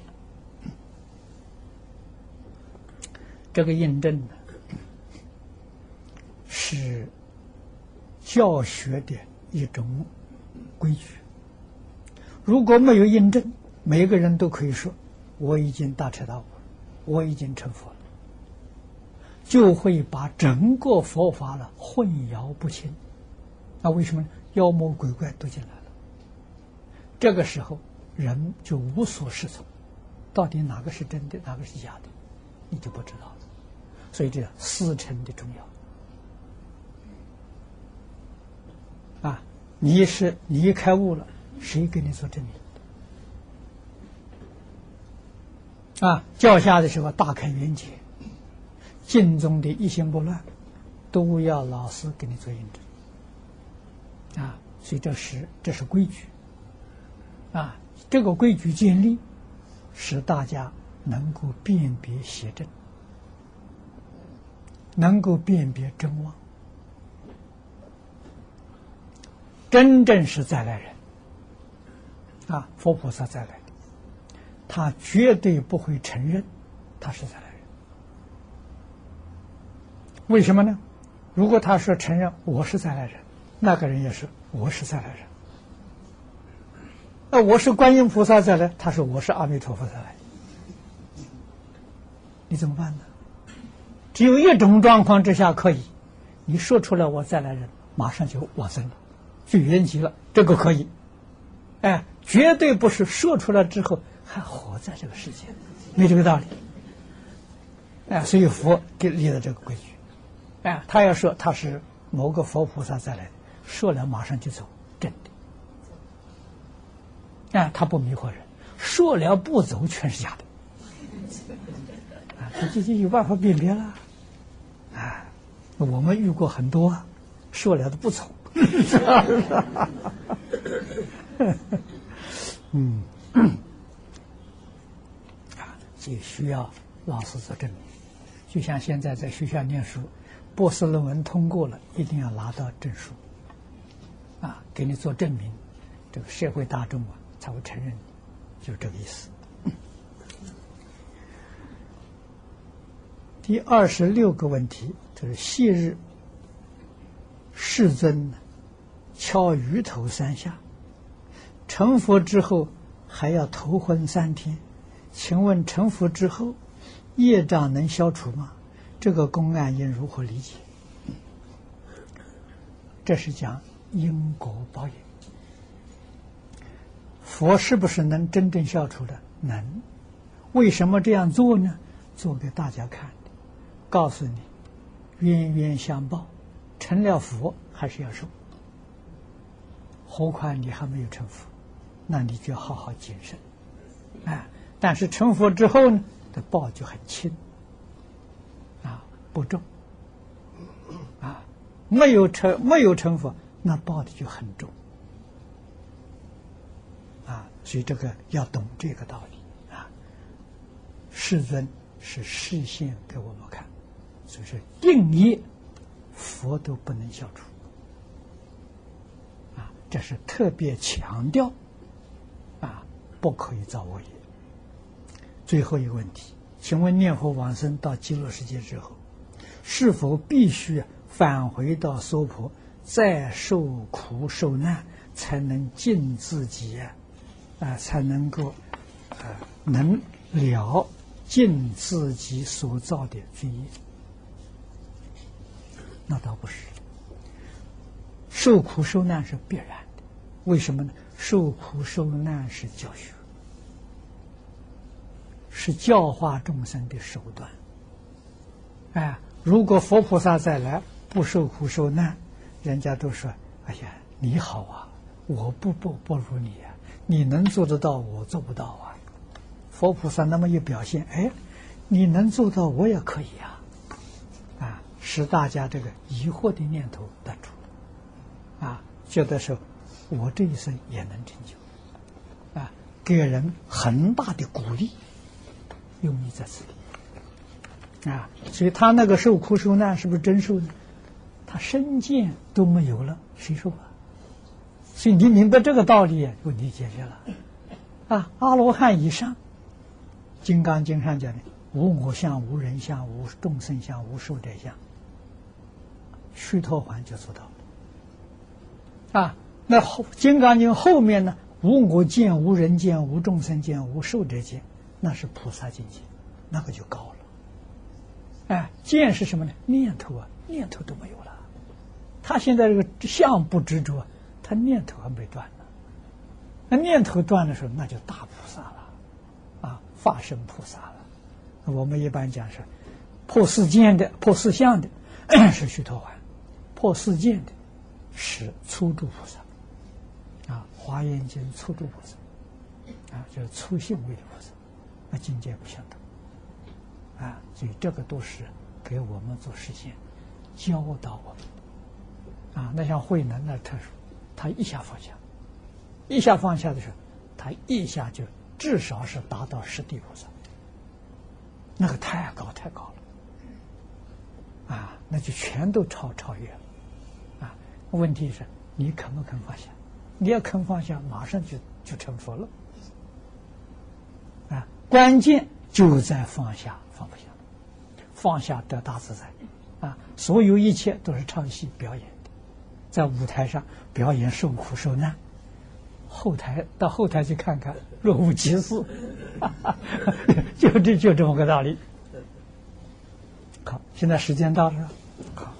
这个印证呢，是教学的一种规矩。如果没有印证，每个人都可以说我已经大彻大悟，我已经成佛了，就会把整个佛法呢混淆不清。那为什么？妖魔鬼怪都进来了。这个时候人就无所适从，到底哪个是真的，哪个是假的，你就不知道了。所以这师承的重要啊！你是你一开悟了。谁给你做证明？啊，教下的时候大开眼界，敬中的一心不乱，都要老师给你做印证。啊，所以这是这是规矩。啊，这个规矩建立，使大家能够辨别邪正，能够辨别真妄，真正是再来人。啊，佛菩萨再来，他绝对不会承认他是再来。为什么呢？如果他说承认我是再来人，那个人也是我是再来人。那我是观音菩萨再来，他说我是阿弥陀佛再来，你怎么办呢？只有一种状况之下可以，你说出来我再来人，马上就往生了，就圆寂了，这个可以。哎，绝对不是说出来之后还活在这个世界，没这个道理。哎，所以佛给立了这个规矩。哎，他要说他是某个佛菩萨再来的，说了马上就走，真的。哎，他不迷惑人，说了不走全是假的。啊，他自己有办法辨别了。啊，我们遇过很多，说了的不走。嗯，啊，就需要老师做证明。就像现在在学校念书，博士论文通过了，一定要拿到证书，啊，给你做证明，这个社会大众啊才会承认，就是这个意思。第二十六个问题就是昔日世尊敲鱼头三下。成佛之后还要头昏三天，请问成佛之后业障能消除吗？这个公案应如何理解？这是讲因果报应。佛是不是能真正消除的？能。为什么这样做呢？做给大家看的，告诉你冤冤相报，成了佛还是要受。何况你还没有成佛。那你就要好好谨慎，啊！但是成佛之后呢，的报就很轻，不重，啊，没有成没有成佛，那报的就很重，啊，所以这个要懂这个道理啊。世尊是示现给我们看，所以说定业佛都不能消除，啊，这是特别强调啊。不可以造恶业。最后一个问题，请问念佛往生到极乐世界之后，是否必须返回到娑婆，再受苦受难，才能尽自己啊，才能够啊，能了尽自己所造的罪业？那倒不是，受苦受难是必然的。为什么呢？受苦受难是教学，是教化众生的手段。哎，如果佛菩萨再来不受苦受难，人家都说：“哎呀，你好啊，我不不不如你啊，你能做得到，我做不到啊。”佛菩萨那么一表现，哎，你能做到，我也可以啊，啊，使大家这个疑惑的念头断除，啊，觉得说。我这一生也能成就，啊，给人很大的鼓励，用意在此地，啊，所以他那个受苦受难是不是真受呢？他身见都没有了，谁受啊？所以你明白这个道理，问题解决了，啊，阿罗汉以上，《金刚经》上讲的无我相、无人相、无众生相、无寿者相，须陀环就做到了，啊。那后《金刚经》后面呢？无我见、无人见、无众生见、无寿者见，那是菩萨境界，那个就高了。哎，见是什么呢？念头啊，念头都没有了。他现在这个相不执着，他念头还没断呢。那念头断的时候，那就大菩萨了，啊，化身菩萨了。我们一般讲是破四见的、破四相的，是须陀洹；破四见的，是初住菩萨。啊华严经初住菩萨，啊，就是初性位的菩萨，那境界不相同，啊，所以这个都是给我们做实现，教导我们，啊，那像慧能那特殊，他一下放下，一下放下的时候，他一下就至少是达到十地菩萨，那个太高太高了，啊，那就全都超超越了，啊，问题是你肯不肯放下？你要肯放下，马上就就成佛了。啊，关键就在放下，放不下，放下得大自在，啊，所有一切都是唱戏表演的，在舞台上表演受苦受难，后台到后台去看看，若无其事，就这就这么个道理。好，现在时间到了，好。